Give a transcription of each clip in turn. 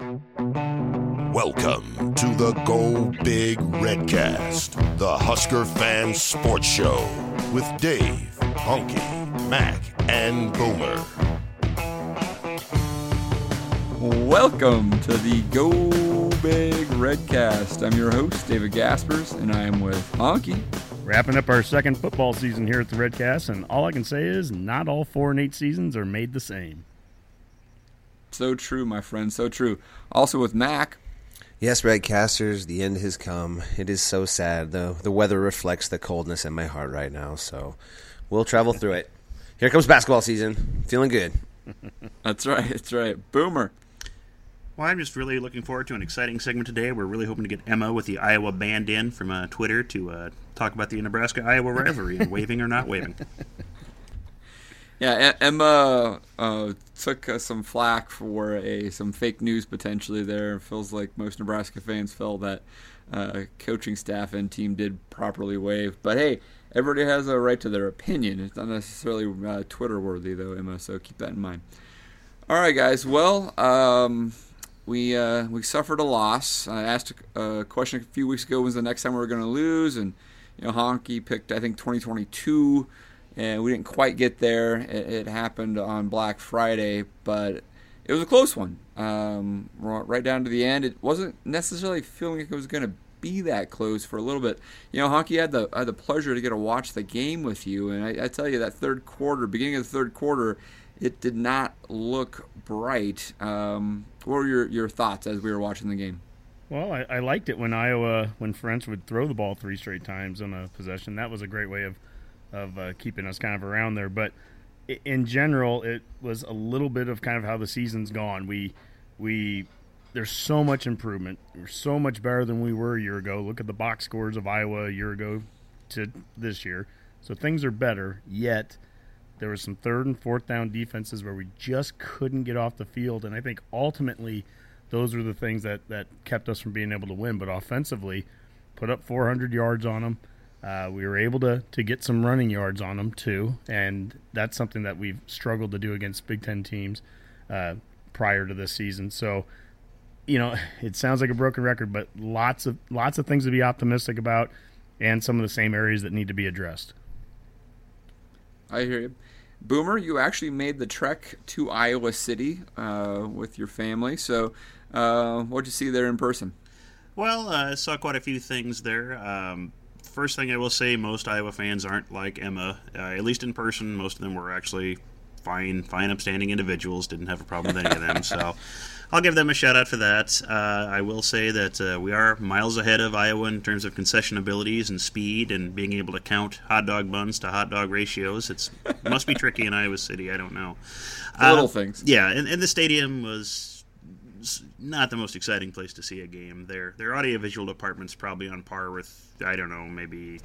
Welcome to the Go Big Redcast, the Husker fan sports show with Dave, Honky, Mac, and Boomer. Welcome to the Go Big Redcast. I'm your host, David Gaspers, and I am with Honky. Wrapping up our second football season here at the Redcast, and all I can say is not all four and eight seasons are made the same. So true, my friend, so true. Also with Mac. Yes, Redcasters, the end has come. It is so sad, though. The weather reflects the coldness in my heart right now, so we'll travel through it. Here comes basketball season. Feeling good. That's right, that's right. Boomer. Well, I'm just really looking forward to an exciting segment today. We're really hoping to get Emma with the Iowa band in from uh, Twitter to uh, talk about the Nebraska Iowa rivalry and waving or not waving. Yeah, Emma uh, took uh, some flack for a some fake news potentially there. Feels like most Nebraska fans felt that uh, coaching staff and team did properly wave. But hey, everybody has a right to their opinion. It's not necessarily uh, Twitter worthy though, Emma. So keep that in mind. All right, guys. Well, um, we uh, we suffered a loss. I asked a question a few weeks ago: When's the next time we are going to lose? And you know, Honky picked I think 2022 and we didn't quite get there. It, it, happened on Black Friday, but it was a close one. Um, right down to the end, it wasn't necessarily feeling like it was going to be that close for a little bit. You know, Honky had the had the pleasure to get to watch the game with you, and I, I tell you that third quarter, beginning of the third quarter, it did not look bright. Um, what were your, your thoughts as we were watching the game? Well, I, I liked it when Iowa, when Ferentz would throw the ball three straight times on a possession. That was a great way of of uh, keeping us kind of around there. But in general, it was a little bit of kind of how the season's gone. We we there's so much improvement. We're so much better than we were a year ago. Look at the box scores of Iowa a year ago to this year. So things are better. Yet there was some third and fourth down defenses where we just couldn't get off the field, and I think ultimately those are the things that that kept us from being able to win. But offensively, put up 400 yards on them. Uh, we were able to, to get some running yards on them too, and that's something that we've struggled to do against Big Ten teams uh, prior to this season. So, you know, it sounds like a broken record, but lots of lots of things to be optimistic about, and some of the same areas that need to be addressed. I hear you. Boomer, you actually made the trek to Iowa City uh, with your family. So, uh, what'd you see there in person? Well, uh, I saw quite a few things there. Um, first thing I will say, most Iowa fans aren't like Emma. Uh, at least in person, most of them were actually fine, fine, upstanding individuals. Didn't have a problem with any of them. So I'll give them a shout out for that. Uh, I will say that uh, we are miles ahead of Iowa in terms of concession abilities and speed and being able to count hot dog buns to hot dog ratios. It's, it must be tricky in Iowa City. I don't know. Little uh, things. Yeah, and, and the stadium was not the most exciting place to see a game. Their their audiovisual department's probably on par with I don't know maybe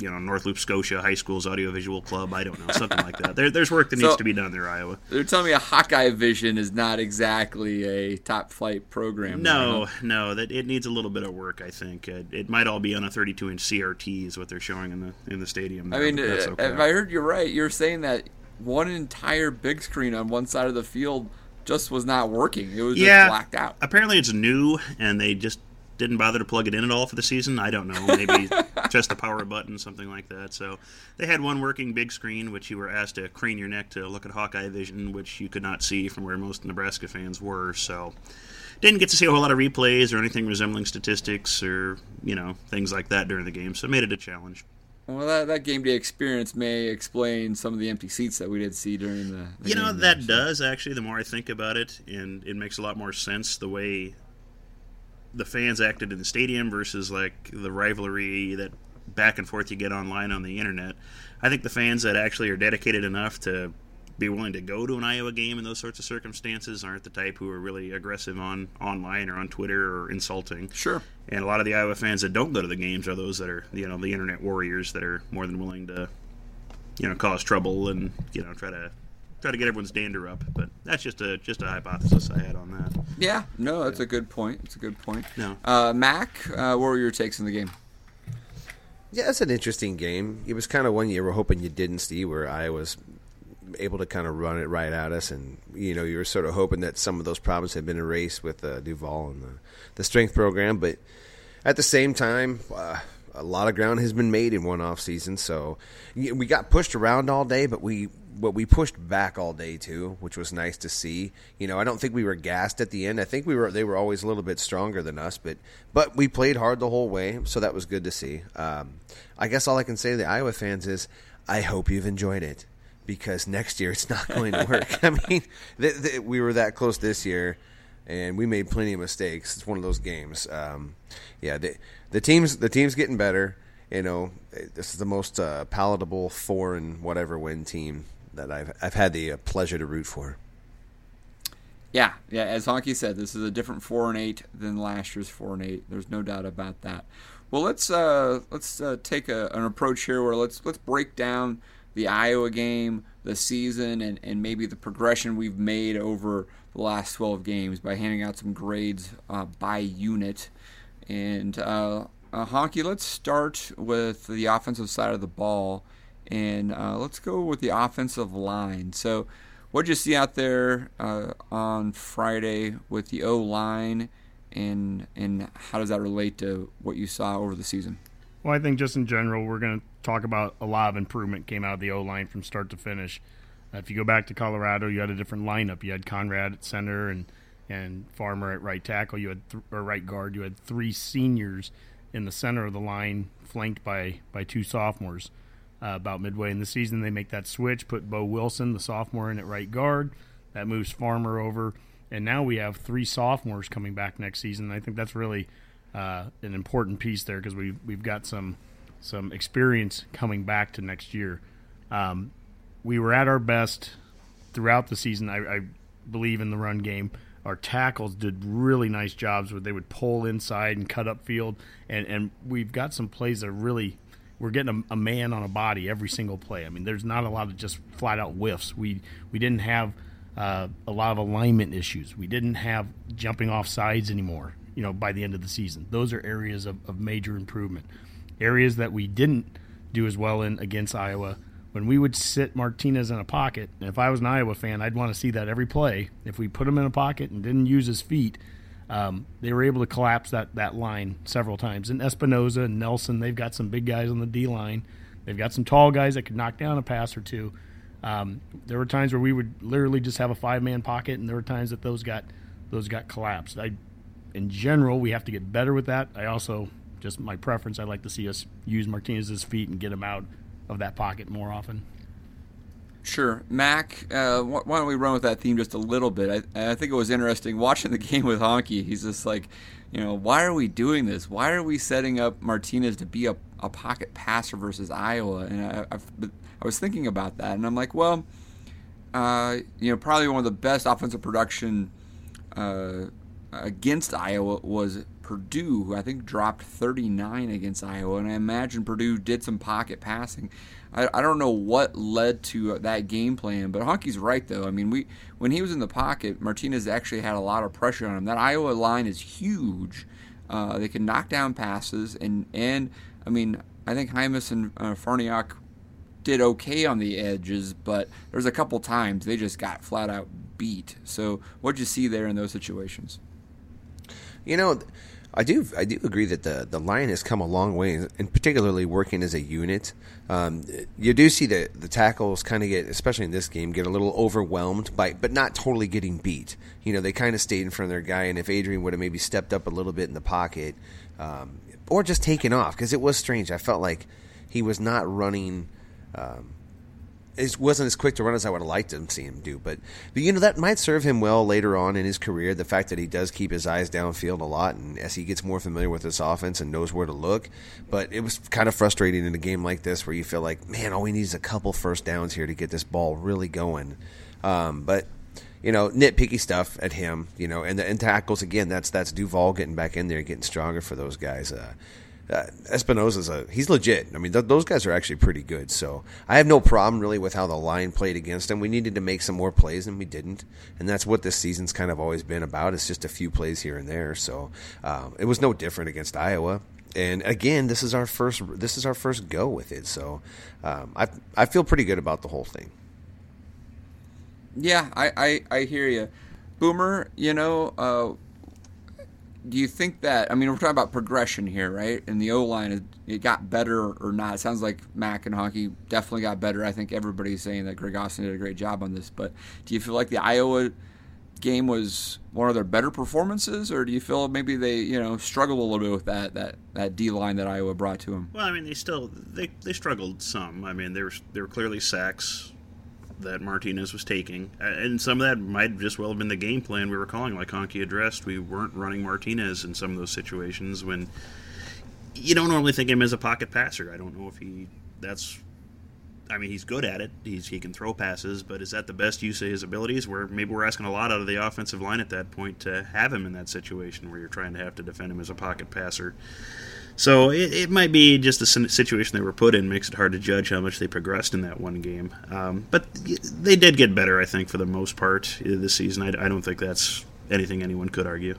you know North Loup Scotia High School's audiovisual club. I don't know something like that. There, there's work that so, needs to be done there, Iowa. They're telling me a Hawkeye Vision is not exactly a top flight program. No, no, that it needs a little bit of work. I think it, it might all be on a 32 inch CRT is what they're showing in the in the stadium. There, I mean, uh, okay. if I heard you right, you're saying that one entire big screen on one side of the field just was not working. It was yeah, just blacked out. Apparently, it's new, and they just didn't bother to plug it in at all for the season. I don't know. Maybe just the power button, something like that. So they had one working big screen, which you were asked to crane your neck to look at Hawkeye Vision, which you could not see from where most Nebraska fans were. So didn't get to see a whole lot of replays or anything resembling statistics or you know things like that during the game. So it made it a challenge. Well, that, that game day experience may explain some of the empty seats that we did see during the. the you know that there, so. does actually. The more I think about it, and it makes a lot more sense the way the fans acted in the stadium versus like the rivalry that back and forth you get online on the internet. I think the fans that actually are dedicated enough to be willing to go to an Iowa game in those sorts of circumstances aren't the type who are really aggressive on online or on Twitter or insulting. Sure. And a lot of the Iowa fans that don't go to the games are those that are you know the internet warriors that are more than willing to you know cause trouble and you know try to try to get everyone's dander up. But that's just a just a hypothesis I had on that. Yeah, no, that's a good point. It's a good point. No. Uh, Mac, uh, what were your takes in the game? Yeah, it's an interesting game. It was kind of one you were hoping you didn't see, where Iowa's able to kind of run it right at us, and you know you were sort of hoping that some of those problems had been erased with uh, Duval and the, the strength program. But at the same time, uh, a lot of ground has been made in one off season, so we got pushed around all day, but we but we pushed back all day too, which was nice to see. You know, I don't think we were gassed at the end. I think we were they were always a little bit stronger than us, but but we played hard the whole way, so that was good to see. Um, I guess all I can say to the Iowa fans is, I hope you've enjoyed it because next year it's not going to work. I mean, th- th- we were that close this year, and we made plenty of mistakes. It's one of those games. Um, yeah, the, the teams the team's getting better. You know, this is the most uh, palatable four and whatever win team that I've I've had the uh, pleasure to root for. Yeah, yeah. As Honky said, this is a different four and eight than last year's four and eight. There's no doubt about that. Well, let's uh, let's uh, take a, an approach here where let's let's break down the Iowa game, the season, and, and maybe the progression we've made over the last 12 games by handing out some grades uh, by unit. And uh, uh, Honky, let's start with the offensive side of the ball, and uh, let's go with the offensive line. So, what did you see out there uh, on Friday with the O line, and and how does that relate to what you saw over the season? Well, I think just in general, we're going to talk about a lot of improvement came out of the O line from start to finish. Uh, if you go back to Colorado, you had a different lineup. You had Conrad at center and and Farmer at right tackle. You had th- or right guard. You had three seniors in the center of the line, flanked by by two sophomores. Uh, about midway in the season, they make that switch, put Boe Wilson, the sophomore, in at right guard. That moves Farmer over, and now we have three sophomores coming back next season. I think that's really uh, an important piece there because we we've got some some experience coming back to next year. Um, we were at our best throughout the season. I, I, believe in the run game. Our tackles did really nice jobs where they would pull inside and cut up field, and and we've got some plays that really we're getting a, a man on a body every single play. I mean, there's not a lot of just flat out whiffs. We we didn't have uh, a lot of alignment issues. We didn't have jumping off sides anymore. You know, by the end of the season, those are areas of, of major improvement. Areas that we didn't do as well in against Iowa when we would sit Martinez in a pocket, and if I was an Iowa fan, I'd want to see that every play. If we put him in a pocket and didn't use his feet, um, they were able to collapse that, that line several times. And Epenesa and Nelson, they've got some big guys on the D line. They've got some tall guys that could knock down a pass or two. Um, there were times where we would literally just have a five man pocket, and there were times that those got those got collapsed. I, in general, we have to get better with that. I also just my preference. I like to see us use Martinez's feet and get him out of that pocket more often. Sure, Mac. Uh, why don't we run with that theme just a little bit? I, I think it was interesting watching the game with Honky. He's just like, you know, why are we doing this? Why are we setting up Martinez to be a, a pocket passer versus Iowa? And I, I, I was thinking about that, and I'm like, well, uh, you know, probably one of the best offensive production uh, against Iowa was Purdue, who I think dropped 39 against Iowa, and I imagine Purdue did some pocket passing. I, I don't know what led to that game plan, but Honky's right though. I mean, we when he was in the pocket, Martinez actually had a lot of pressure on him. That Iowa line is huge. Uh, they can knock down passes, and and I mean, I think Jaimes and uh, Farniok did okay on the edges, but there's a couple times they just got flat out beat. So, what'd you see there in those situations? You know, I do I do agree that the the line has come a long way, and particularly working as a unit. Um, you do see the the tackles kind of get, especially in this game, get a little overwhelmed by, but not totally getting beat. You know, they kind of stayed in front of their guy, and if Adrian would have maybe stepped up a little bit in the pocket, um, or just taken off, because it was strange. I felt like he was not running. Um, it wasn't as quick to run as I would have liked to see him do. But, but you know that might serve him well later on in his career. The fact that he does keep his eyes downfield a lot, and as he gets more familiar with this offense and knows where to look. But it was kind of frustrating in a game like this where you feel like, man, all we need is a couple first downs here to get this ball really going. Um, but you know, nitpicky stuff at him, you know, and the and tackles again. That's that's Duval getting back in there, getting stronger for those guys. Uh, uh, Epenesa's a he's legit. I mean, th- those guys are actually pretty good. So I have no problem really with how the line played against him. We needed to make some more plays, and we didn't. And that's what this season's kind of always been about. It's just a few plays here and there. So um, it was no different against Iowa. And again, this is our first this is our first go with it. So um, I I feel pretty good about the whole thing. Yeah, I, I, I hear you. Boomer, you know, uh, do you think that, I mean, we're talking about progression here, right? And the O line, it got better or not? It sounds like Mac and Honky definitely got better. I think everybody's saying that Greg Austin did a great job on this. But do you feel like the Iowa game was one of their better performances, or do you feel maybe they, you know, struggled a little bit with that that, that D line that Iowa brought to them? Well, I mean, they still they, they struggled some. I mean, there there were clearly sacks that Martinez was taking, and some of that might just well have been the game plan we were calling, like Honky addressed. We weren't running Martinez in some of those situations when you don't normally think him as a pocket passer. I don't know if he that's. I mean, he's good at it. He's he can throw passes, but is that the best use of his abilities? Where maybe we're asking a lot out of the offensive line at that point to have him in that situation where you're trying to have to defend him as a pocket passer. So it, it, might be just the situation they were put in makes it hard to judge how much they progressed in that one game. Um, but they did get better, I think, for the most part uh, this season. I, I don't think that's anything anyone could argue.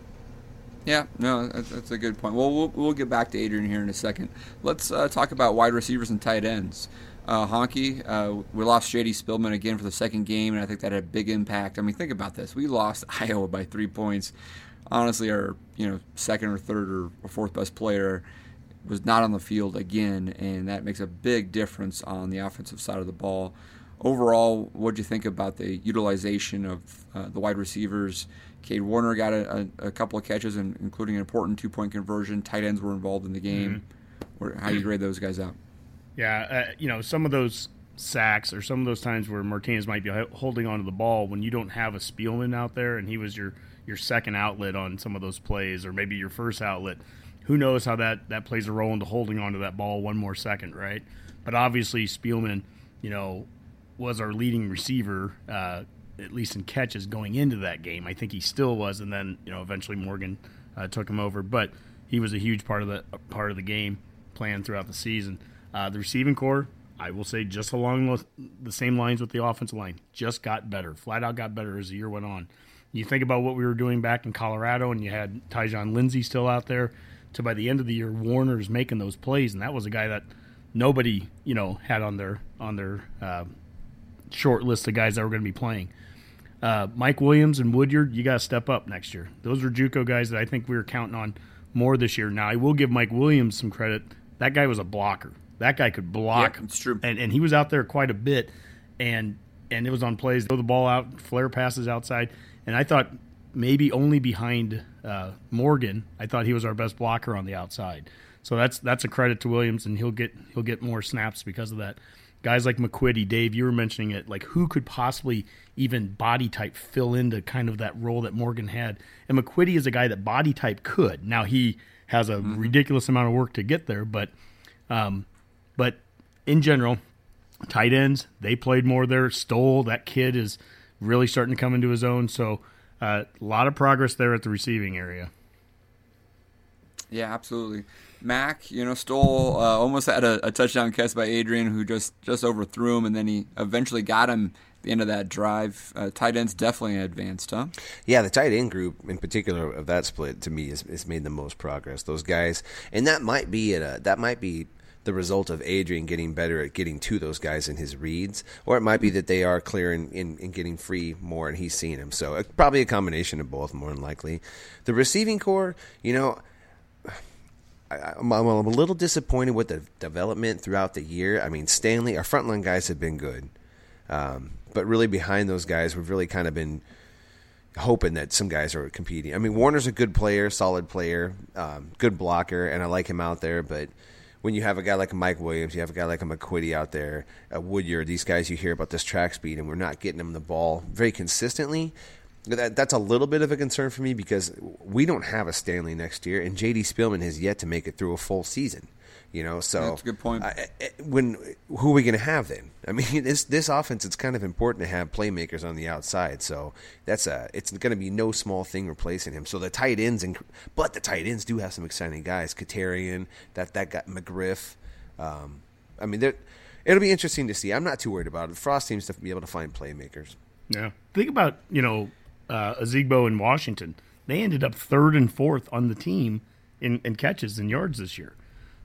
Yeah, no, that's a good point. Well, we'll, we'll get back to Adrian here in a second. Let's uh, talk about wide receivers and tight ends. Uh, Honky, uh, we lost J.D. Spielman again for the second game, and I think that had a big impact. I mean, think about this: we lost Iowa by three points. Honestly, our you know second or third or fourth best player was not on the field again, and that makes a big difference on the offensive side of the ball. Overall, what do you think about the utilization of uh, the wide receivers? Kade Warner got a, a, a couple of catches, and including an important two point conversion. Tight ends were involved in the game. Mm-hmm. How do you grade those guys out? Yeah, uh, you know, some of those sacks or some of those times where Martinez might be holding onto the ball when you don't have a Spielman out there and he was your, your second outlet on some of those plays, or maybe your first outlet who knows how that, that plays a role into holding onto that ball one more second, right? But obviously, Spielman, you know, was our leading receiver, uh, at least in catches going into that game. I think he still was, and then you know eventually Morgan uh, took him over. But he was a huge part of the part of the game plan throughout the season. Uh, the receiving corps, I will say, just along the same lines with the offensive line, just got better. Flat out got better as the year went on. You think about what we were doing back in Colorado, and you had Tyjon Lindsey still out there to by the end of the year, Warner's making those plays, and that was a guy that nobody you know had on their on their uh, short list of guys that were going to be playing. Uh, Mike Williams and Woodyard, you got to step up next year. Those are JUCO guys that I think we were counting on more this year. Now I will give Mike Williams some credit. That guy was a blocker. That guy could block. Yeah, it's true. And and he was out there quite a bit, and and it was on plays. Throw the ball out, flare passes outside, and I thought maybe only behind uh, Morgan. I thought he was our best blocker on the outside. So that's that's a credit to Williams, and he'll get he'll get more snaps because of that. Guys like McQuitty, Dave, you were mentioning it. Like who could possibly even body type fill into kind of that role that Morgan had? And McQuitty is a guy that body type could. Now he has a mm-hmm. ridiculous amount of work to get there, but um, but in general, tight ends they played more there. Stoll, that kid is really starting to come into his own. So uh, a lot of progress there at the receiving area. Yeah, absolutely. Mac, you know, Stoll uh, almost had a, a, touchdown catch by Adrian, who just just overthrew him, and then he eventually got him at the end of that drive. Uh, tight ends definitely advanced, huh? Yeah, the tight end group in particular of that split to me has, has made the most progress. Those guys, and that might be at a, that might be the result of Adrian getting better at getting to those guys in his reads, or it might be that they are clear in, in, in getting free more and he's seeing him. So uh, probably a combination of both, more than likely. The receiving corps, you know, I, am a little disappointed with the development throughout the year. I mean, Stanley, our frontline guys have been good, um, but really behind those guys, we've really kind of been hoping that some guys are competing. I mean, Warner's a good player, solid player, um, good blocker, and I like him out there, but when you have a guy like Mike Williams, you have a guy like a McQuitty out there, a Woodyard, these guys you hear about this track speed, and we're not getting them the ball very consistently. That, that's a little bit of a concern for me because we don't have a Stanley next year, and J.D. Spielman has yet to make it through a full season. You know, so that's a good point. I, when who are we going to have then? I mean, this this offense it's kind of important to have playmakers on the outside. So that's a it's going to be no small thing replacing him. So the tight ends and but the tight ends do have some exciting guys. Katerian, that that got McGriff. Um, I mean, it'll be interesting to see. I'm not too worried about it. The Frost seems to be able to find playmakers. Yeah, think about you know uh, Ozigbo in Washington. They ended up third and fourth on the team in, in catches and yards this year.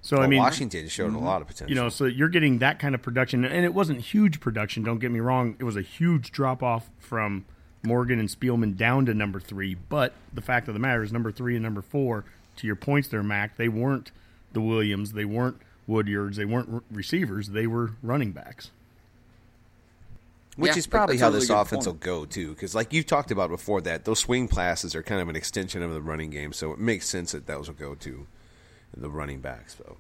So well, I mean, Washington showed mm-hmm. a lot of potential. You know, so you're getting that kind of production, and it wasn't huge production. Don't get me wrong; it was a huge drop off from Morgan and Spielman down to number three. But the fact of the matter is, number three and number four, to your points there, Mac, they weren't the Williams, they weren't Woodyards, they weren't receivers, they were running backs. Which yeah, is probably how this offense point. will go too, because like you talked about before, that those swing passes are kind of an extension of the running game, so it makes sense that those will go to the running backs, though.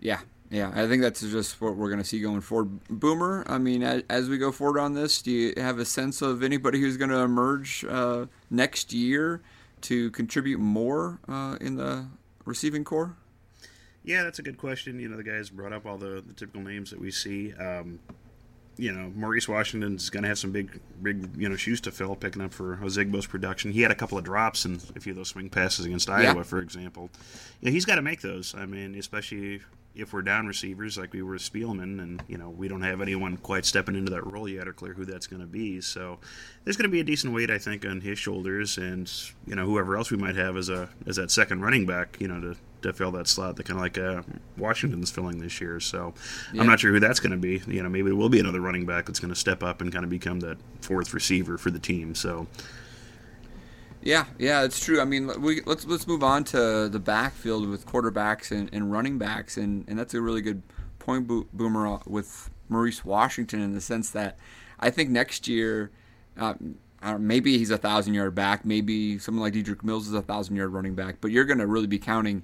Yeah, yeah, I think that's just what we're going to see going forward. Boomer, I mean, as, as, we go forward on this, do you have a sense of anybody who's going to emerge uh, next year to contribute more uh, in the receiving corps? Yeah, that's a good question. You know, the guys brought up all the, the typical names that we see. Um, you know, Maurice Washington's going to have some big, big, you know, shoes to fill picking up for Ozigbo's production. He had a couple of drops in a few of those swing passes against Iowa, yeah. for example. Yeah, he's got to make those. I mean, especially if we're down receivers like we were with Spielman, and you know we don't have anyone quite stepping into that role yet or clear who that's going to be. So there's going to be a decent weight, I think, on his shoulders, and you know whoever else we might have as a as that second running back, you know, to to fill that slot that kind of like uh, Washington's filling this year. So yeah. I'm not sure who that's going to be. You know, maybe it will be another running back that's going to step up and kind of become that fourth receiver for the team. So. Yeah, yeah, it's true. I mean, we let's let's move on to the backfield with quarterbacks and, and running backs, and, and that's a really good point, Boomer, with Maurice Washington in the sense that I think next year, uh, maybe he's a thousand yard back, maybe someone like Dedrick Mills is a thousand yard running back, but you're going to really be counting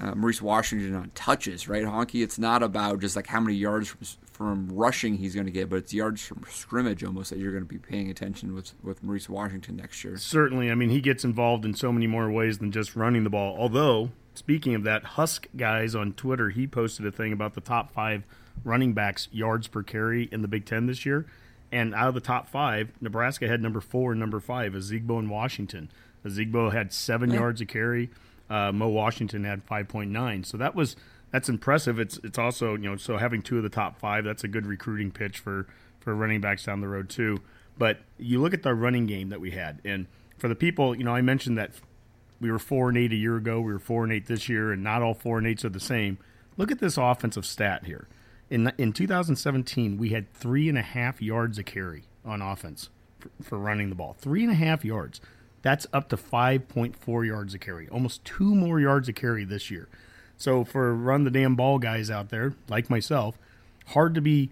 uh, Maurice Washington on touches, right, Honky? It's not about just like how many yards from, from rushing he's going to get, but it's yards from scrimmage almost that you're going to be paying attention with with Maurice Washington next year. Certainly, I mean he gets involved in so many more ways than just running the ball. Although, speaking of that, Husk guys on Twitter, he posted a thing about the top five running backs yards per carry in the Big Ten this year. And out of the top five, Nebraska had number four and number five, Ozigbo and Washington. Ozigbo had seven yeah. yards a carry. Uh, Mo Washington had 5.9. So that was that's impressive. It's it's also you know so having two of the top five that's a good recruiting pitch for for running backs down the road too. But you look at the running game that we had, and for the people, you know, I mentioned that we were four and eight a year ago. We were four and eight this year, and not all four and eights are the same. Look at this offensive stat here. In in 2017, we had three and a half yards a carry on offense for, for running the ball. Three and a half yards. That's up to 5.4 yards a carry, almost two more yards a carry this year. So for run the damn ball guys out there, like myself, hard to be,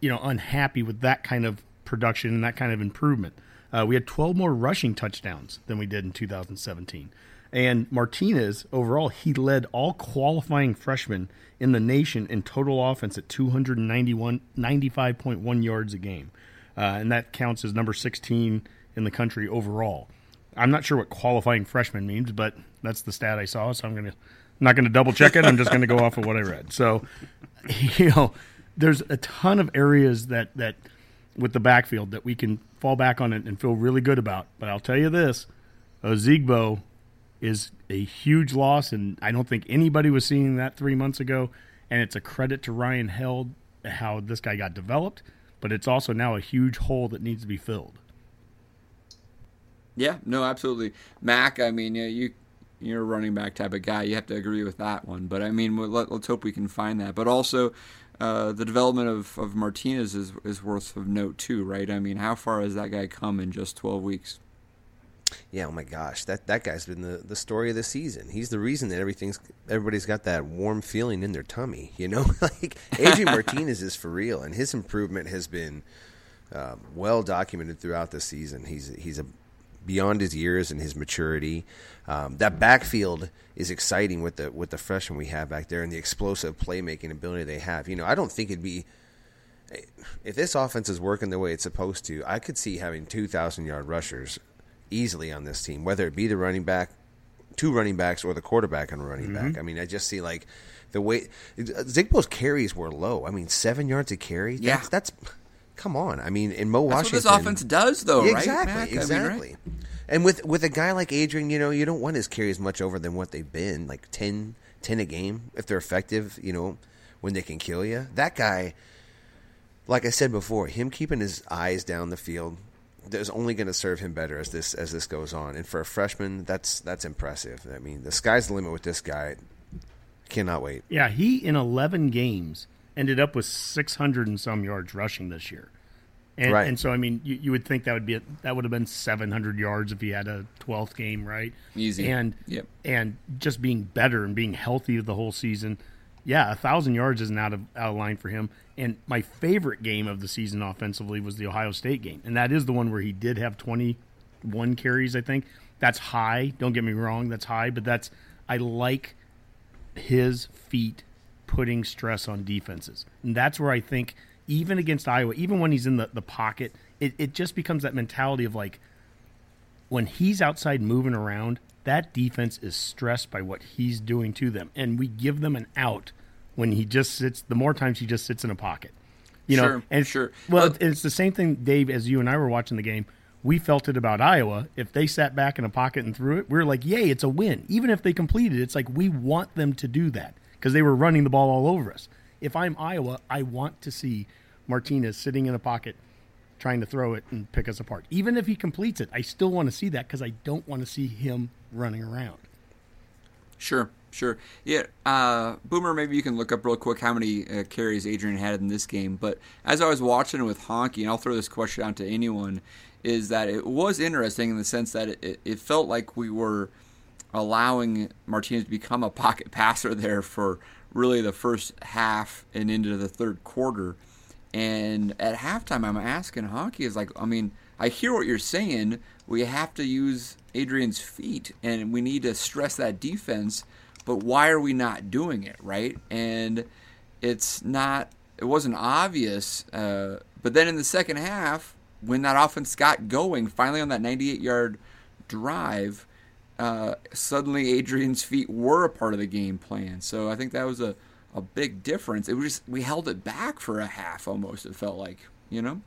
you know, unhappy with that kind of production and that kind of improvement. Uh, we had 12 more rushing touchdowns than we did in 2017. And Martinez, overall, he led all qualifying freshmen in the nation in total offense at 291, 95.1 yards a game. Uh, and that counts as number 16 in the country overall. I'm not sure what qualifying freshman means, but that's the stat I saw, so I'm gonna I'm not gonna double check it. I'm just gonna go off of what I read. So, you know, there's a ton of areas that that with the backfield that we can fall back on it and feel really good about. But I'll tell you this, Ozigbo is a huge loss, and I don't think anybody was seeing that three months ago. And it's a credit to Ryan Held how this guy got developed, but it's also now a huge hole that needs to be filled. Yeah, no, absolutely. Mac, I mean, you you're a running back type of guy. You have to agree with that one. But I mean, let, us hope we can find that. But also, uh, the development of, of Martinez is is worth of note too, right? I mean, how far has that guy come in just 12 weeks? Yeah, oh my gosh, that that guy's been the, the story of the season. He's the reason that everything's everybody's got that warm feeling in their tummy. You know, like Adrian Martinez is for real, and his improvement has been um, well documented throughout the season. He's he's a beyond his years and his maturity. Um, that backfield is exciting with the with the freshmen we have back there and the explosive playmaking ability they have. You know, I don't think it'd be if this offense is working the way it's supposed to. I could see having two thousand yard rushers easily on this team, whether it be the running back, two running backs, or the quarterback and running mm-hmm. back. I mean, I just see like the way Zigbo's carries were low. I mean, seven yards a carry. Yeah, that's, that's come on. I mean, in Mo that's Washington, what this offense does, though, yeah, right? Exactly, Mac? exactly. I mean, right? And with with a guy like Adrian, you know, you don't want his carries much over than what they've been, like 10, 10 a game if they're effective. You know, when they can kill you. That guy, like I said before, him keeping his eyes down the field is only going to serve him better as this as this goes on. And for a freshman, that's that's impressive. I mean, the sky's the limit with this guy. Cannot wait. Yeah, he in eleven games ended up with six hundred and some yards rushing this year. And, right. and so, I mean, you, you would think that would be a, that would have been 700 yards if he had a 12th game, right? Easy. And yep. and just being better and being healthy the whole season. Yeah, a thousand yards isn't out of out of line for him. And my favorite game of the season offensively was the Ohio State game, and that is the one where he did have 21 carries. I think that's high. Don't get me wrong, that's high, but that's I like his feet putting stress on defenses, and that's where I think even against Iowa, even when he's in the, the pocket, it, it just becomes that mentality of like when he's outside moving around, that defense is stressed by what he's doing to them. And we give them an out when he just sits, the more times he just sits in a pocket. You know, sure, and sure. Well, it's the same thing, Dave, as you and I were watching the game. We felt it about Iowa. If they sat back in a pocket and threw it, we are like, yay, it's a win. Even if they completed, it's like we want them to do that because they were running the ball all over us. If I'm Iowa, I want to see Martinez sitting in a pocket trying to throw it and pick us apart. Even if he completes it, I still want to see that because I don't want to see him running around. Sure, sure. Yeah, uh, Boomer, maybe you can look up real quick how many uh, carries Adrian had in this game. But as I was watching with Honky, and I'll throw this question out to anyone, is that it was interesting in the sense that it, it felt like we were allowing Martinez to become a pocket passer there for really the first half and into the third quarter. And at halftime, I'm asking Honky is like, I mean, I hear what you're saying. We have to use Adrian's feet, and we need to stress that defense. But why are we not doing it, right? And it's not. It wasn't obvious. Uh, but then in the second half, when that offense got going, finally on that 98-yard drive, uh, suddenly Adrian's feet were a part of the game plan. So I think that was a a big difference. It was just we held it back for a half almost. It felt like you know.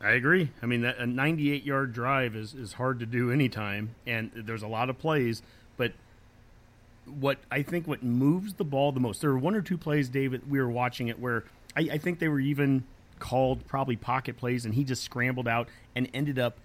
I agree. I mean, that, a 98 yard drive is, is hard to do anytime, and there's a lot of plays. But what I think what moves the ball the most, there were one or two plays, David, we were watching it where I, I think they were even called probably pocket plays, and he just scrambled out and ended up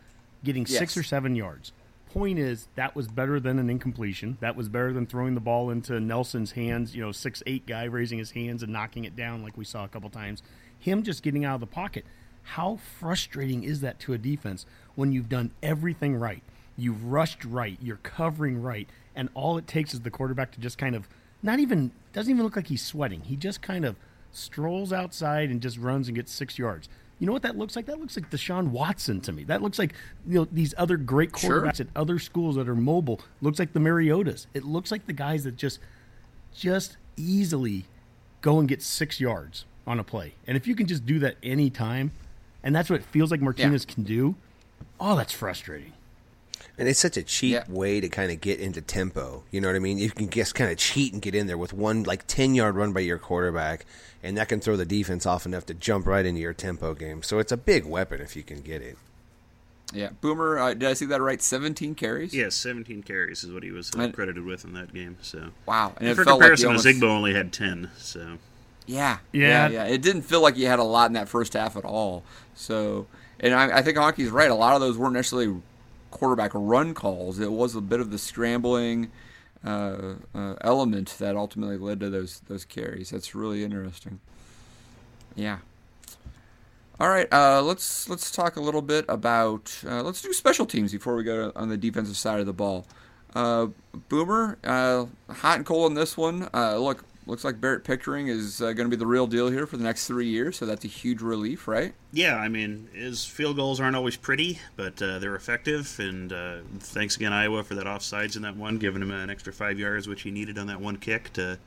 getting yes. six or seven yards point is that was better than an incompletion. That was better than throwing the ball into Nelson's hands, you know, six eight guy raising his hands and knocking it down like we saw a couple times. Him just getting out of the pocket. How frustrating is that to a defense when you've done everything right? You've rushed right, you're covering right, and all it takes is the quarterback to just kind of not even doesn't even look like he's sweating. He just kind of strolls outside and just runs and gets six yards. You know what that looks like? That looks like Deshaun Watson to me. That looks like you know these other great quarterbacks sure. at other schools that are mobile. Looks like the Mariotas. It looks like the guys that just just easily go and get six yards on a play. And if you can just do that any time, and that's what it feels like Martinez yeah. can do, oh, that's frustrating. And it's such a cheap yeah. way to kind of get into tempo. You know what I mean? You can just kind of cheat and get in there with one like ten yard run by your quarterback, and that can throw the defense off enough to jump right into your tempo game. So it's a big weapon if you can get it. Yeah, Boomer, uh, did I see that right? Seventeen carries. Yes, seventeen carries is what he was uh, credited with in that game. So wow, and, and for comparison, like almost... Zigbo only had ten. So yeah, yeah, yeah, yeah. It didn't feel like he had a lot in that first half at all. So, and I, I think Honky's right. A lot of those weren't necessarily quarterback run calls. It was a bit of the scrambling uh, uh, element that ultimately led to those those carries. That's really interesting. Yeah. All right, uh, let's let's talk a little bit about uh, let's do special teams before we go on the defensive side of the ball. Uh, Boomer, uh, hot and cold on this one. look, looks like Barrett Pickering is uh, going to be the real deal here for the next three years. So that's a huge relief, right? Yeah, I mean, his field goals aren't always pretty, but uh, they're effective. And uh, thanks again, Iowa, for that offsides in that one, giving him an extra five yards, which he needed on that one kick to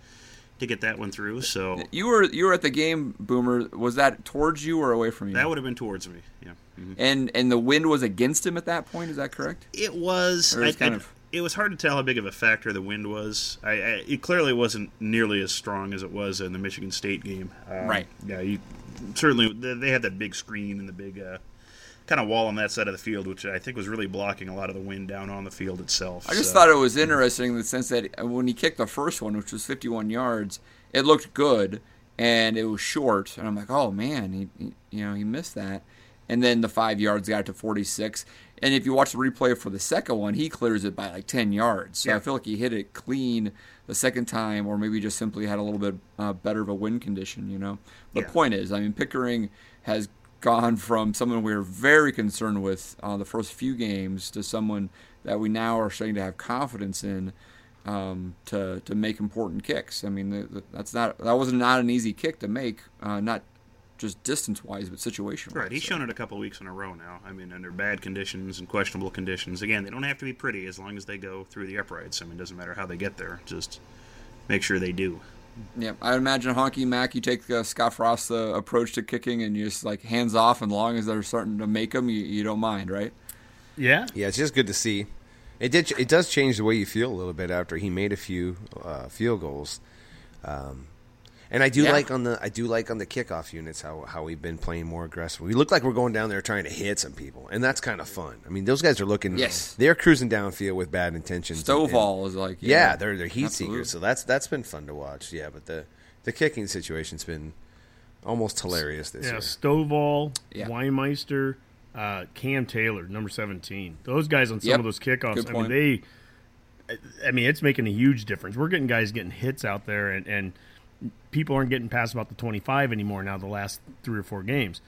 to get that one through. So you were you were at the game, Boomer. Was that towards you or away from you? That would have been towards me. Yeah. Mm-hmm. And and the wind was against him at that point. Is that correct? It was. It was I, kind I, of- it was hard to tell how big of a factor the wind was. I, I, it clearly wasn't nearly as strong as it was in the Michigan State game. Um, Right. Yeah. You certainly they had that big screen and the big. Uh, Kind of wall on that side of the field, which I think was really blocking a lot of the wind down on the field itself. I just So- thought it was interesting in the sense that uh, when he kicked the first one, which was 51 yards, it looked good and it was short, and I'm like, oh man, he, he you know he missed that, and then the five yards got to 46, and if you watch the replay for the second one, he clears it by like 10 yards. So I feel like he hit it clean the second time, or maybe just simply had a little bit uh, better of a wind condition, you know. The Yeah. point is, I mean, Pickering has gone from someone we were very concerned with uh, the first few games to someone that we now are starting to have confidence in um, to to make important kicks. I mean, the, the, that's not that was not an easy kick to make, uh, not just distance wise, but situation wise. Right, he's shown it a couple weeks in a row now. I mean, under bad conditions and questionable conditions. Again, they don't have to be pretty as long as they go through the uprights. I mean, it doesn't matter how they get there. Just make sure they do. Yeah, I imagine Honky Mac, you take uh, Scott Frost uh, approach to kicking, and you just like hands off, and long as they're starting to make them, you, you don't mind, right? Yeah. Yeah, it's just good to see. It did. It does change the way you feel a little bit after he made a few uh, field goals. Um, and I do Yeah. like on the I do like on the kickoff units how how we've been playing more aggressive. We look like we're going down there trying to hit some people, and that's kind of fun. I mean, those guys are looking. Yes. they're cruising downfield with bad intentions. Stovall is like yeah, they're they're heat absolutely. seekers. So that's that's been fun to watch. Yeah, but the the kicking situation's been almost hilarious this Yeah, year. Stovall, Yeah. Weinmeister, uh, Cam Taylor, number seventeen. Those guys on some Yep. of those kickoffs. Good I mean, they. I mean, it's making a huge difference. We're getting guys getting hits out there, and, and people aren't getting past about the twenty-five anymore now. The last three or four games,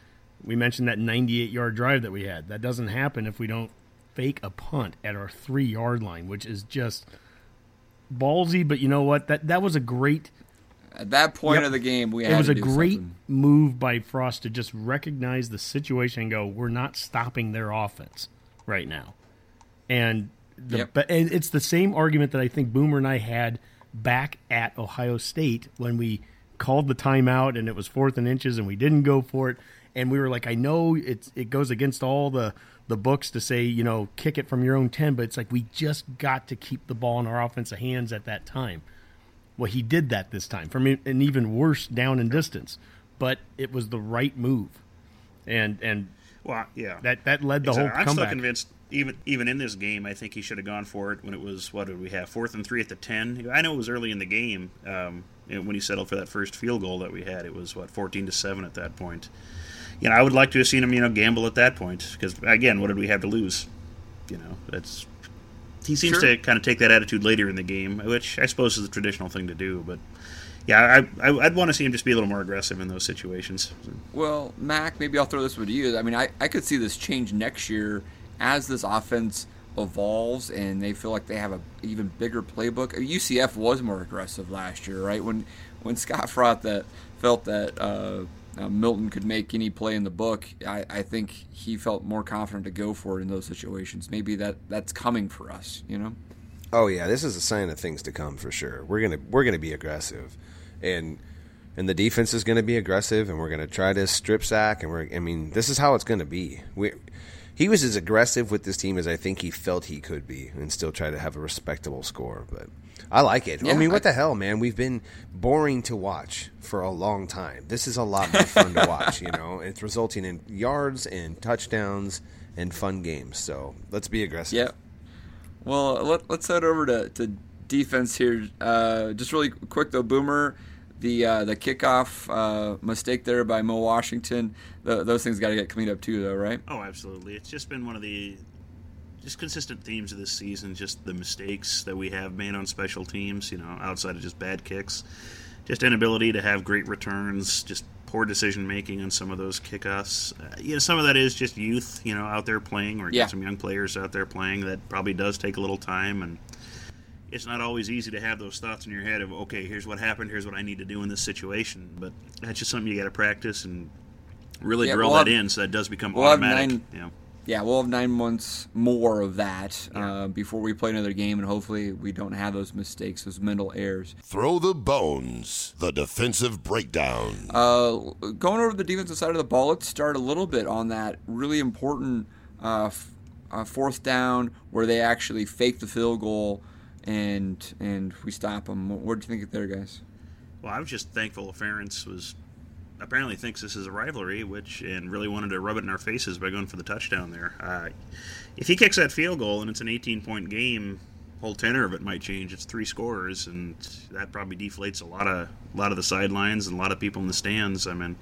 we mentioned that ninety-eight yard drive that we had. That doesn't happen if we don't fake a punt at our three-yard line, which is just ballsy. But you know what? That that was a great At that point Yep. of the game, we it was a great something. move by Frost to just recognize the situation and go, we're not stopping their offense right now. And the Yep. but and it's the same argument that I think Boomer and I had back at Ohio State when we called the timeout and it was fourth and inches and we didn't go for it and we were like I know it's it goes against all the the books to say, you know, kick it from your own 10, but it's like we just got to keep the ball in our offensive hands at that time. Well, he did that this time from an even worse down in distance, but it was the right move, and and Well, yeah. that that led the Exactly. whole I'm still comeback. convinced, even even in this game, I think he should have gone for it when it was what did we have fourth and three at the ten. I know it was early in the game um, when he settled for that first field goal that we had. It was what fourteen to seven at that point. You know, I would like to have seen him, you know, gamble at that point because again, what did we have to lose? You know, that's he seems Sure. to kind of take that attitude later in the game, which I suppose is a traditional thing to do. But yeah, I, I I'd want to see him just be a little more aggressive in those situations. Well, Mac, maybe I'll throw this one to you. I mean, I, I could see this change next year as this offense evolves and they feel like they have a even bigger playbook. UCF was more aggressive last year, right? When when Scott Frost that felt that uh, uh, Milton could make any play in the book, I, I think he felt more confident to go for it in those situations. Maybe that that's coming for us, you know. Oh yeah, this is a sign of things to come for sure. We're gonna we're gonna be aggressive, and and the defense is gonna be aggressive, and we're gonna try to strip sack, and we're I mean this is how it's gonna be. We he was as aggressive with this team as I think he felt he could be, and still try to have a respectable score. But I like it. I mean, what I- the hell, man? We've been boring to watch for a long time. This is a lot more fun to watch. You know, it's resulting in yards and touchdowns and fun games. So let's be aggressive. Yeah. Well, let, let's head over to, to defense here. Uh, just really quick though, Boomer, the uh, the kickoff uh, mistake there by Mo Washington. Th those things got to get cleaned up too, though, right? Oh, absolutely. It's just been one of the just consistent themes of this season. Just the mistakes that we have made on special teams. You know, outside of just bad kicks, just inability to have great returns. Just poor decision making on some of those kickoffs. Uh, you know, some of that is just youth. You know, out there playing, or Yeah. some young players out there playing. That probably does take a little time and. It's not always easy to have those thoughts in your head of okay, here's what happened, here's what I need to do in this situation. But that's just something you got to practice and really Yeah, drill we'll that have- in, so that does become we'll have automatic. nine- you know. Yeah, we'll have nine months more of that uh, before we play another game, and hopefully we don't have those mistakes, those mental errors. Throw the bones. The defensive breakdown. Uh, going over to the defensive side of the ball, let's start a little bit on that really important uh, f- uh, fourth down where they actually fake the field goal and and we stop them. What do you think of there, guys? Well, I was just thankful Ferentz was apparently thinks this is a rivalry, which and really wanted to rub it in our faces by going for the touchdown there. Uh, if he kicks that field goal and it's an 18 point game, whole tenor of it might change. It's three scores, and that probably deflates a lot of a lot of the sidelines and a lot of people in the stands. I mean,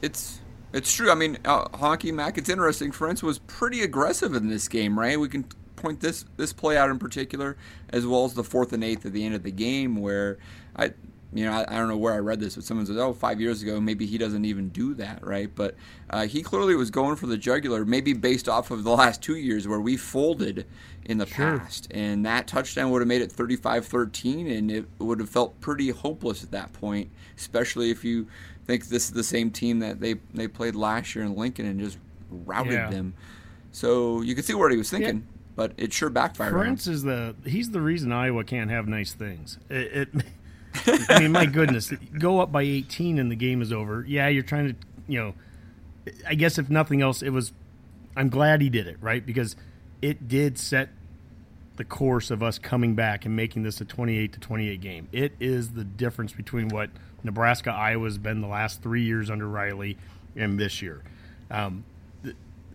It's it's true. I mean, uh, Honky Mac. It's interesting. Ferentz was pretty aggressive in this game, right? We can point this this play out in particular, as well as the fourth and eighth at the end of the game, where I, you know, I, I don't know where I read this, but someone says, "Oh, five years ago, maybe he doesn't even do that, right?" But uh, he clearly was going for the jugular, maybe based off of the last two years where we folded in the past, and that touchdown would have made it 35-13, and it would have felt pretty hopeless at that point, especially if you think this is the same team that they they played last year in Lincoln and just routed Yeah. them. So you can see what he was thinking, but it sure backfired. Prince is the he's the reason Iowa can't have nice things. It, it I mean, my goodness, go up by 18 and the game is over. Yeah, you're trying to, you know, I guess if nothing else, it was. I'm glad he did it right because it did set the course of us coming back and making this a 28 to 28 game. It is the difference between what Nebraska Iowa's been the last three years under Riley and this year. Um,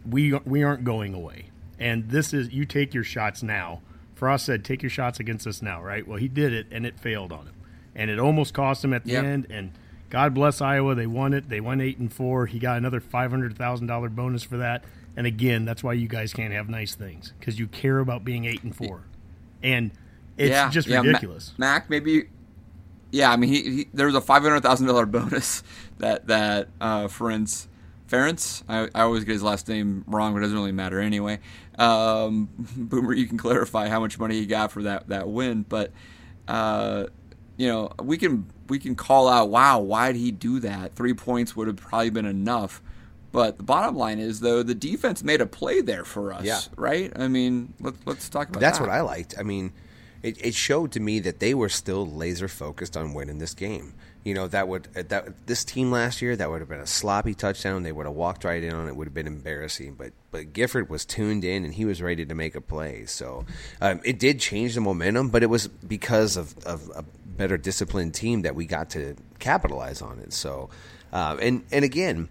we we aren't going away, and this is you take your shots now. Frost said, "Take your shots against us now." Right? Well, he did it, and it failed on him, and it almost cost him at the Yep. end. And God bless Iowa, they won it. They won eight and four. He got another five hundred thousand dollar bonus for that. And again, that's why you guys can't have nice things because you care about being eight and four, and it's yeah, just yeah, ridiculous. Mac, maybe. Yeah, I mean, he, he there was a five hundred thousand dollar bonus that that uh, Ferenc Ferenc. I, I always get his last name wrong, but it doesn't really matter anyway. Um, Boomer, you can clarify how much money he got for that that win, but uh, you know we can we can call out, wow, why did he do that? Three points would have probably been enough. But the bottom line is, though, the defense made a play there for us, Yeah. right? I mean, let's let's talk about that. That's that. what I liked. I mean, it, it showed to me that they were still laser focused on winning this game. You know, that would that this team last year that would have been a sloppy touchdown. They would have walked right in on it. Would have been embarrassing. But but Gifford was tuned in and he was ready to make a play. So um, it did change the momentum, but it was because of, of a better disciplined team that we got to capitalize on it. So uh, and and again.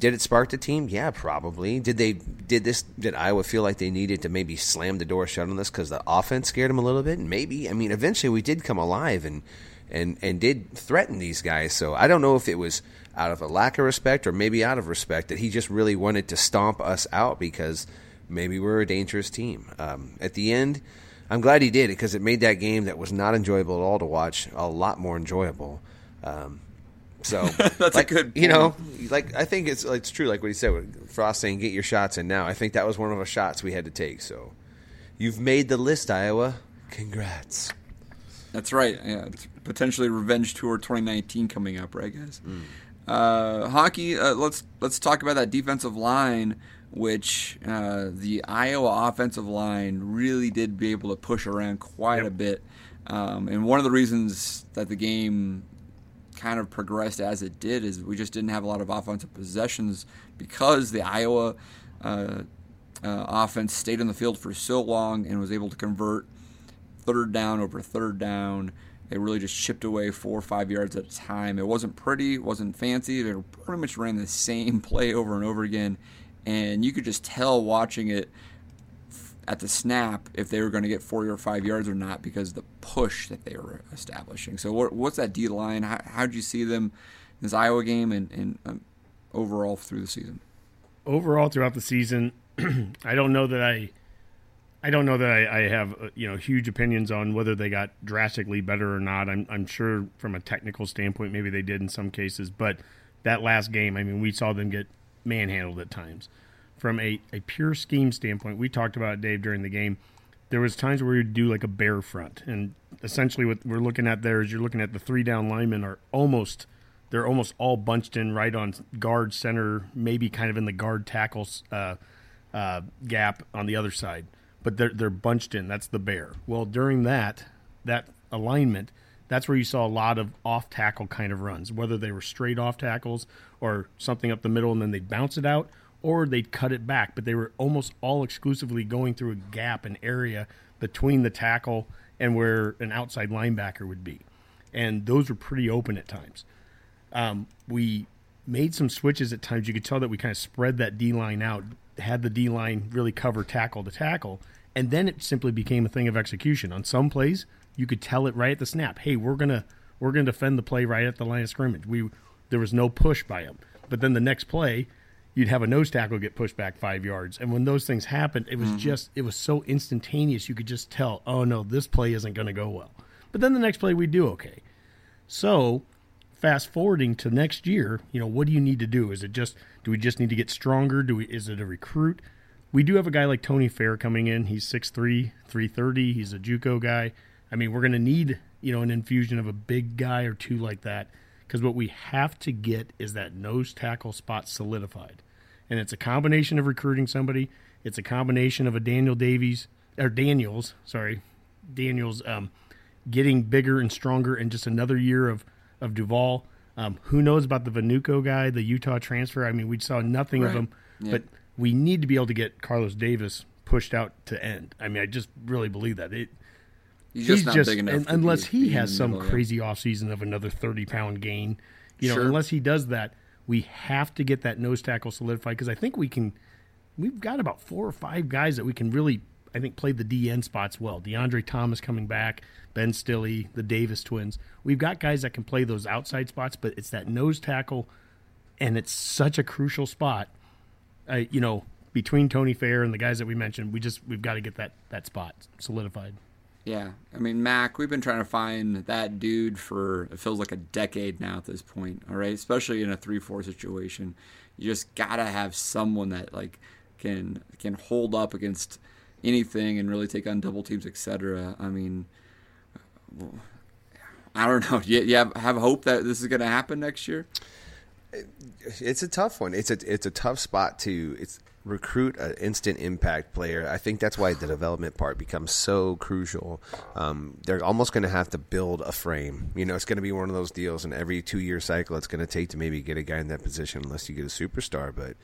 Did it spark the team? Yeah, probably. Did they? Did this? Did Iowa feel like they needed to maybe slam the door shut on this because the offense scared them a little bit? Maybe. I mean, eventually we did come alive and and and did threaten these guys. So I don't know if it was out of a lack of respect or maybe out of respect that he just really wanted to stomp us out because maybe we're a dangerous team. Um, at the end, I'm glad he did it because it made that game that was not enjoyable at all to watch a lot more enjoyable. Um, so That's a like, good You know, like I think it's it's true. Like what he said, with Frost saying, "Get your shots in now." I think that was one of the shots we had to take. So you've made the list, Iowa. Congrats. That's right. Yeah, it's potentially Revenge Tour 2019 coming up, right, guys? Uh, hockey. Uh, let's let's talk about that defensive line, which uh, the Iowa offensive line really did be able to push around quite a bit. Um, and one of the reasons that the game kind of progressed as it did is we just didn't have a lot of offensive possessions because the Iowa uh, uh, offense stayed on the field for so long and was able to convert third down over third down. They really just chipped away four or five yards at a time. It wasn't pretty, it wasn't fancy. They pretty much ran the same play over and over again, and you could just tell watching it at the snap if they were going to get four or five yards or not because the push that they were establishing. So, what, what's that D line? How how did you see them in this Iowa game and, and um, overall through the season? overall throughout the season, I don't know that I, I don't know that I, I have uh, you know huge opinions on whether they got drastically better or not. I'm I'm sure from a technical standpoint maybe they did in some cases, but that last game, I mean, we saw them get manhandled at times. From a, a pure scheme standpoint, we talked about it, Dave during the game. there was times where you'd do like a bear front, and essentially what we're looking at there is you're looking at the three down linemen are almost they're almost all bunched in right on guard center, maybe kind of in the guard tackles uh, uh, gap on the other side, but they're they're bunched in. That's the bear. Well, during that that alignment, that's where you saw a lot of off tackle kind of runs, whether they were straight off tackles or something up the middle and then they'd bounce it out, or they'd cut it back. But they were almost all exclusively going through a gap, an area between the tackle and where an outside linebacker would be. And those were pretty open at times. Um, we made some switches at times. You could tell that we kind of spread that D line out, had the D line really cover tackle to tackle, and then it simply became a thing of execution. On some plays, you could tell it right at the snap. Hey, we're gonna we're gonna defend the play right at the line of scrimmage. We there was no push by them, but then the next play, you'd have a nose tackle get pushed back five yards, and when those things happened, it was mm-hmm. just it was so instantaneous. You could just tell, oh no, this play isn't going to go well. But then the next play we do okay. So fast forwarding to next year, you know, what do you need to do? Is it just do we just need to get stronger? Do we is it a recruit? We do have a guy like Tony Fair coming in. He's 6'3", 330. He's a JUCO guy. I mean, we're going to need, you know, an infusion of a big guy or two like that because what we have to get is that nose tackle spot solidified. And it's a combination of recruiting somebody. It's a combination of a Daniel Davies or Daniels, sorry, Daniels um, getting bigger and stronger and just another year of of Duval. Um, who knows about the Vainuku guy, the Utah transfer? I mean, we saw nothing right. of him, yeah. but we need to be able to get Carlos Davis pushed out to end. I mean, I just really believe that. It, he's just not big enough. unless he has some middle, crazy yeah. offseason of another 30 pound gain, you know, sure. unless he does that, we have to get that nose tackle solidified because I think we can. We've got about four or five guys that we can really, I think, played the DN spots well. Deontre Thomas coming back. Ben Stille, the Davis twins. We've got guys that can play those outside spots, but it's that nose tackle, and it's such a crucial spot. Uh, you know, between Tony Fair and the guys that we mentioned, we just we've got to get that that spot solidified. Yeah, I mean Mac, we've been trying to find that dude for it feels like a decade now at this point. All right, especially in a three-four situation, you just gotta have someone that like can can hold up against anything and really take on double teams, etc. I mean, I don't know. You, you have, have hope that this is going to happen next year? It's a tough one. It's a it's a tough spot to it's recruit an instant impact player. I think that's why the development part becomes so crucial. Um, they're almost going to have to build a frame. You know, it's going to be one of those deals, and every two year cycle, it's going to take to maybe get a guy in that position, unless you get a superstar. But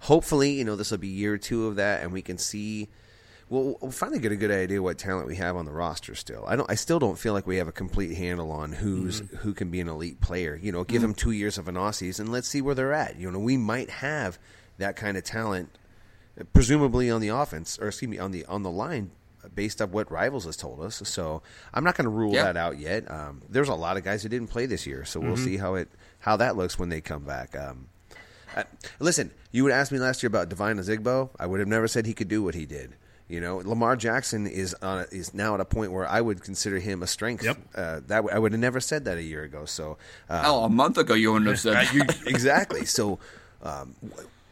hopefully, you know, this will be year two of that, and we can see We'll, we'll finally get a good idea what talent we have on the roster. Still, I don't. I still don't feel like we have a complete handle on who's mm-hmm. who can be an elite player. You know, give mm-hmm. them two years of an off season. Let's see where they're at. You know, we might have that kind of talent, presumably on the offense, or excuse me, on the on the line, based on what Rivals has told us. So I'm not going to rule that out yet. Um, there's a lot of guys who didn't play this year, so we'll mm-hmm. see how it how that looks when they come back. Um, uh, listen, you would ask me last year about Devine Ozigbo. I would have never said he could do what he did. You know, Lamar Jackson is on, is now at a point where I would consider him a strength. Yep. Uh, that I would have never said that a year ago. So, uh, oh, a month ago you wouldn't have said that. you, exactly. So, um,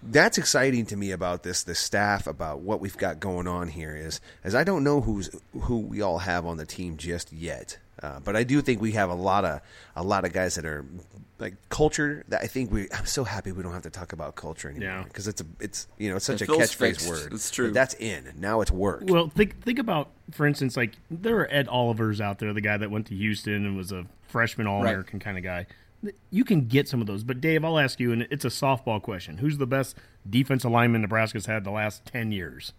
that's exciting to me about this the staff about what we've got going on here is as I don't know who's who we all have on the team just yet. Uh, but I do think we have a lot of a lot of guys that are like culture. That I think we. I'm so happy we don't have to talk about culture anymore because yeah. it's a it's you know it's such it a catchphrase fixed. word. It's true. But that's in now. It's work. Well, think think about for instance like there are Ed Olivers out there, the guy that went to Houston and was a freshman All American right. kind of guy. You can get some of those, but Dave, I'll ask you, and it's a softball question: Who's the best defensive lineman Nebraska's had the last ten years?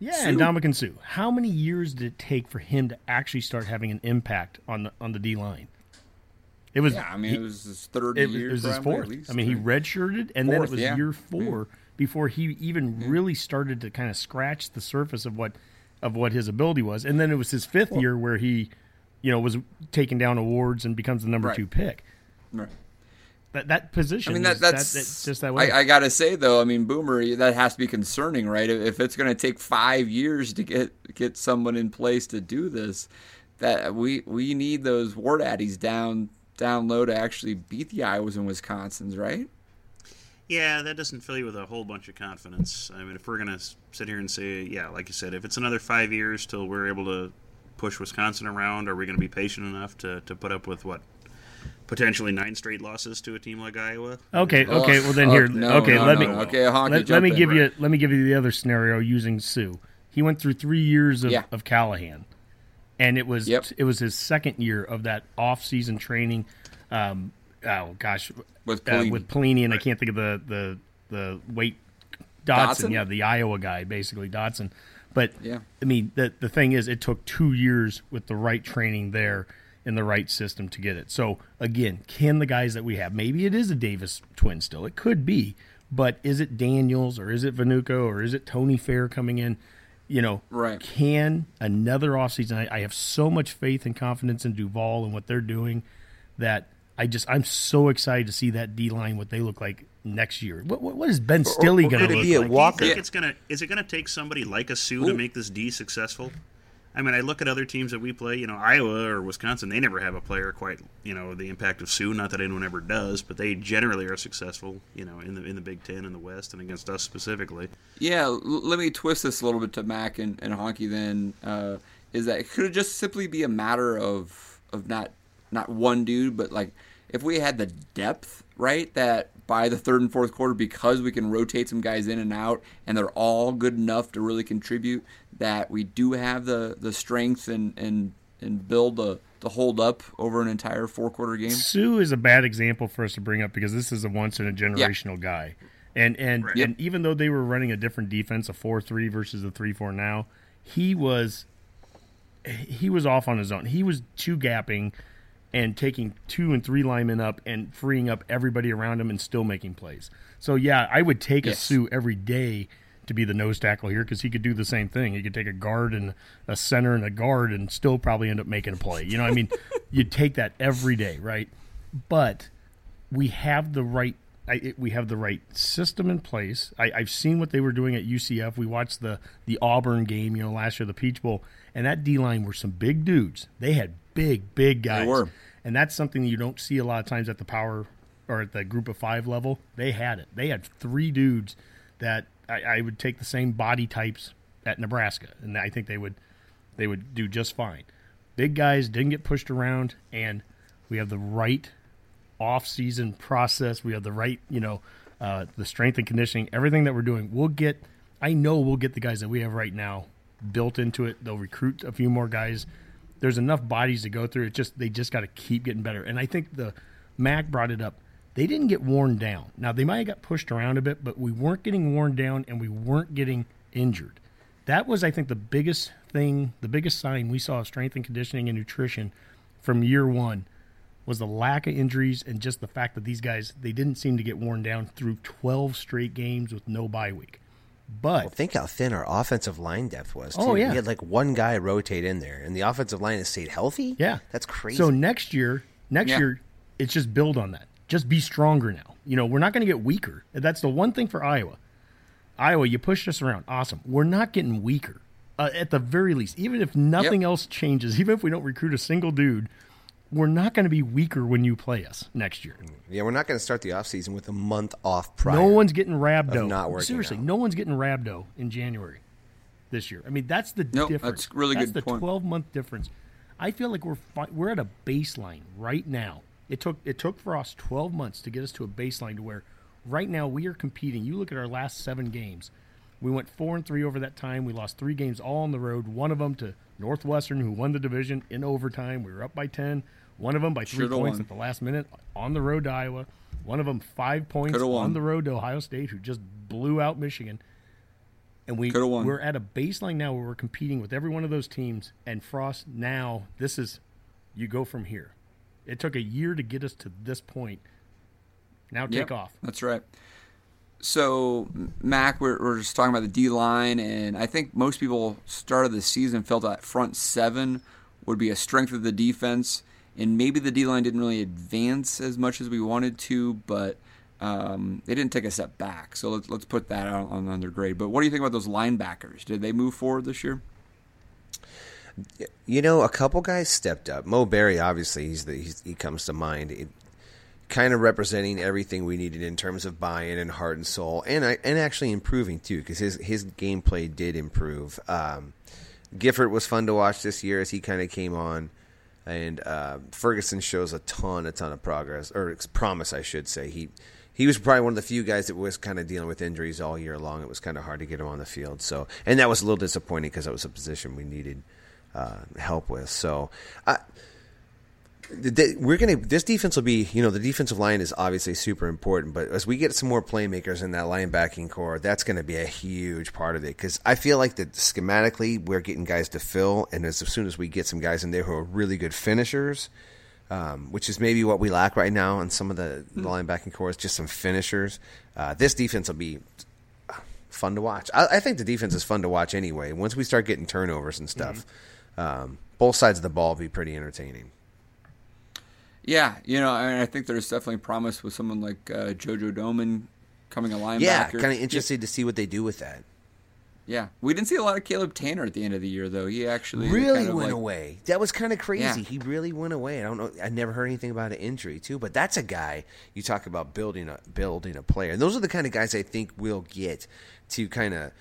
Yeah, Suh. and Ndamukong Suh. How many years did it take for him to actually start having an impact on the on the D line? It was. Yeah, I mean, he, it was his third it, year. It was his fourth. Least, I mean, he redshirted, and fourth, then it was yeah. year four yeah. before he even yeah. really started to kind of scratch the surface of what of what his ability was. And then it was his fifth well, year where he, you know, was taking down awards and becomes the number right. two pick. Right that that position. I mean, that, that's, that, that's just that way. I, I, gotta say though, I mean, Boomer, that has to be concerning, right? If it's going to take five years to get get someone in place to do this, that we we need those war daddies down down low to actually beat the Iowas and Wisconsins, right? Yeah, that doesn't fill you with a whole bunch of confidence. I mean, if we're gonna sit here and say, yeah, like you said, if it's another five years till we're able to push Wisconsin around, are we going to be patient enough to, to put up with what potentially nine straight losses to a team like Iowa? Okay, Oh, okay. Well, then oh, here, no, okay. no, let no, me no. Okay, Honky, let, let jump me in. give you let me give you the other scenario using Suh. He went through three years of, Yeah. of Callahan, and it was Yep. it was his second year of that off season training. Um, oh gosh, With uh, Pelini. with Pelini, and I can't think of the the the weight Dobson, Dobson? yeah, the Iowa guy, basically Dobson. But Yeah. I mean, the the thing is, it took two years with the right training there in the right system to get it. So again, can the guys that we have? Maybe it is a Davis twin still. It could be, but is it Daniels or is it Vainuku or is it Tony Fair coming in? You know, Right. Can another offseason? I, I have so much faith and confidence in Duval and what they're doing that I just I'm so excited to see that D line what they look like next year. What what, what is Ben Stille going to look be a like? Walker? Do you think it's gonna is it gonna take somebody like a Suh to make this D successful? I mean, I look at other teams that we play. You know, Iowa or Wisconsin, they never have a player quite you know the impact of Suh. Not that anyone ever does, but they generally are successful. You know, in the in the Big Ten in the West and against us specifically. Yeah, l- let me twist this a little bit to Mac and, and Honky. Then uh, is that could it just simply be a matter of of not not one dude, but like if we had the depth right that by the third and fourth quarter, because we can rotate some guys in and out, and they're all good enough to really contribute, that we do have the the strength and and and build the to hold up over an entire four quarter game. Suh is a bad example for us to bring up because this is a once in a generational guy. And and, Right. and even though they were running a different defense, a four three versus a three four now, he was he was off on his own. He was two gapping and taking two and three linemen up and freeing up everybody around him and still making plays. So yeah, I would take a Suh every day to be the nose tackle here because he could do the same thing. He could take a guard and a center and a guard and still probably end up making a play. You know, what I mean, you'd take that every day, right? But we have the right I, it, we have the right system in place. I, I've seen what they were doing at UCF. We watched the the Auburn game, you know, last year, the Peach Bowl, and that D line were some big dudes. They had big, big guys, were. and that's something you don't see a lot of times at the power or at the group of five level. They had it. They had three dudes that I, I would take the same body types at Nebraska, and I think they would they would do just fine. Big guys didn't get pushed around, and we have the right off-season process. We have the right, you know, uh, the strength and conditioning, everything that we're doing. We'll get. I know we'll get the guys that we have right now built into it. They'll recruit a few more guys. There's enough bodies to go through. It just they just got to keep getting better. And I think the Mac brought it up. They didn't get worn down. Now they might have got pushed around a bit, but we weren't getting worn down and we weren't getting injured. That was, I think, the biggest thing, the biggest sign we saw of strength and conditioning and nutrition from year one was the lack of injuries and just the fact that these guys they didn't seem to get worn down through 12 straight games with no bye week. But Well, think how thin our offensive line depth was. Oh, too. Oh, yeah. we had like one guy rotate in there, and the offensive line has stayed healthy. yeah, that's crazy. So next year, next Yeah. year, it's just build on that. Just be stronger now. You know, we're not going to get weaker. That's the one thing for Iowa. Iowa, you pushed us around. Awesome. We're not getting weaker. Uh, at the very least, even if nothing else changes, even if we don't recruit a single dude, we're not going to be weaker when you play us next year. yeah, we're not going to start the offseason with a month off prior. No one's getting rhabdo. not working Seriously, out. no one's getting rhabdo in January this year. I mean, that's the Nope, difference. that's really that's good That's the twelve month difference. I feel like we're fi- we're at a baseline right now. It took it took for us twelve months to get us to a baseline to where right now we are competing. You look at our last seven games. We went four and three over that time. We lost three games all on the road. One of them to Northwestern, who won the division in overtime. We were up by ten. One of them by 3 Shoulda points won. at the last minute on the road to Iowa. One of them five points Coulda on won. the road to Ohio State, who just blew out Michigan. And we won. we're at a baseline now where we're competing with every one of those teams. And Frost, now this is you go from here. It took a year to get us to this point. Now take Yep, off. That's right. So, Mac, we're, we're just talking about the D line, and I think most people started the season felt that front seven would be a strength of the defense, and maybe the D line didn't really advance as much as we wanted to, but um, they didn't take a step back. So let's let's put that on, on under grade. But what do you think about those linebackers? Did they move forward this year? You know, a couple guys stepped up. Mo Barry, obviously, he's the he's, he comes to mind. It, kind of representing everything we needed in terms of buy-in and heart and soul, and I, and actually improving too because his his gameplay did improve. Um, Gifford was fun to watch this year as he kind of came on, and uh, Ferguson shows a ton, a ton of progress or promise, I should say. He he was probably one of the few guys that was kind of dealing with injuries all year long. It was kind of hard to get him on the field. So, and that was a little disappointing because that was a position we needed uh, help with. So, I we're gonna this defense will be you know the defensive line is obviously super important but as we get some more playmakers in that linebacking corps that's going to be a huge part of it because i feel like that schematically we're getting guys to fill and as, as soon as we get some guys in there who are really good finishers um, which is maybe what we lack right now in some of the, mm-hmm. the linebacking corps is just some finishers uh, this defense will be fun to watch I, I, think the defense is fun to watch anyway once we start getting turnovers and stuff mm-hmm. Um, both sides of the ball be pretty entertaining yeah, you know, I, I think there's definitely promise with someone like uh, JoJo Domann coming a linebacker. Yeah, kind of interested yeah. to see what they do with that. Yeah, we didn't see a lot of Caleb Tanner at the end of the year, though. He actually really kind of went like, away. That was kind of crazy. Yeah. He really went away. I don't know. I never heard anything about an injury too, but that's a guy you talk about building a building a player. And those are the kind of guys I think we'll get to kind of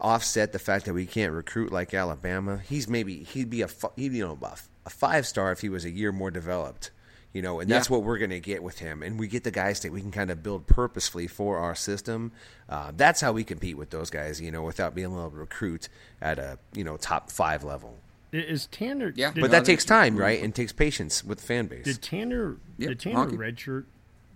offset the fact that we can't recruit like Alabama. He's maybe he'd be a he'd, you know a five star if he was a year more developed you know, and that's yeah. what we're going to get with him. And we get the guys that we can kind of build purposefully for our system. Uh, that's how we compete with those guys, you know, without being able to recruit at a you know top five level. Is Tanner? Yeah, but that takes time, right? And takes patience with the fan base. Did Tanner? Yep. Did Tanner redshirt?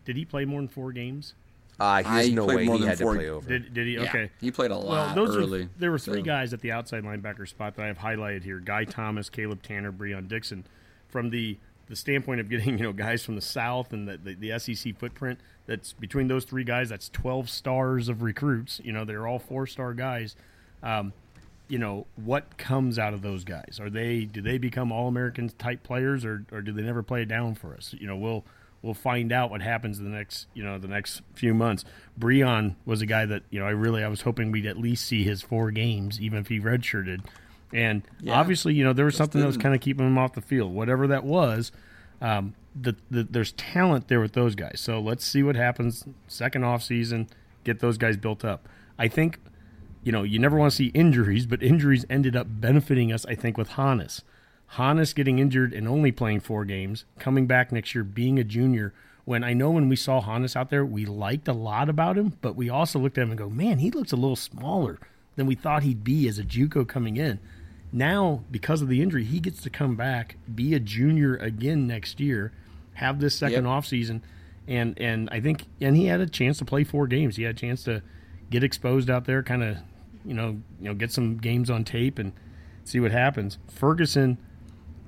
Did he play more than four games? Uh, there's no way he had four, to play over. Did, did he? Yeah, okay, he played a lot well, those early. Are, there were three so. guys at the outside linebacker spot that I have highlighted here: Guy Thomas, Caleb Tanner, Breon Dixon. From the the standpoint of getting you know guys from the South and the, the, the, SEC footprint. That's between those three guys. That's twelve stars of recruits. You know, they're all four star guys. Um, you know what comes out of those guys? Are they do they become all American type players, or or do they never play it down for us? You know, we'll we'll find out what happens in the next you know the next few months. Breon was a guy that you know I really I was hoping we'd at least see his four games, even if he redshirted. And yeah. obviously, you know, there was something that was kind of keeping him off the field. Whatever that was, um, the, the, there's talent there with those guys. So let's see what happens second off season. Get those guys built up. I think, you know, you never want to see injuries, but injuries ended up benefiting us. I think with Honas, Honas getting injured and only playing four games, coming back next year, being a junior. When I know when we saw Honas out there, we liked a lot about him, but we also looked at him and go, man, he looks a little smaller than we thought he'd be as a JUCO coming in. Now, because of the injury, he gets to come back, be a junior again next year, have this second yep. off season, and and I think and he had a chance to play four games. He had a chance to get exposed out there, kind of, you know, you know, get some games on tape and see what happens. Ferguson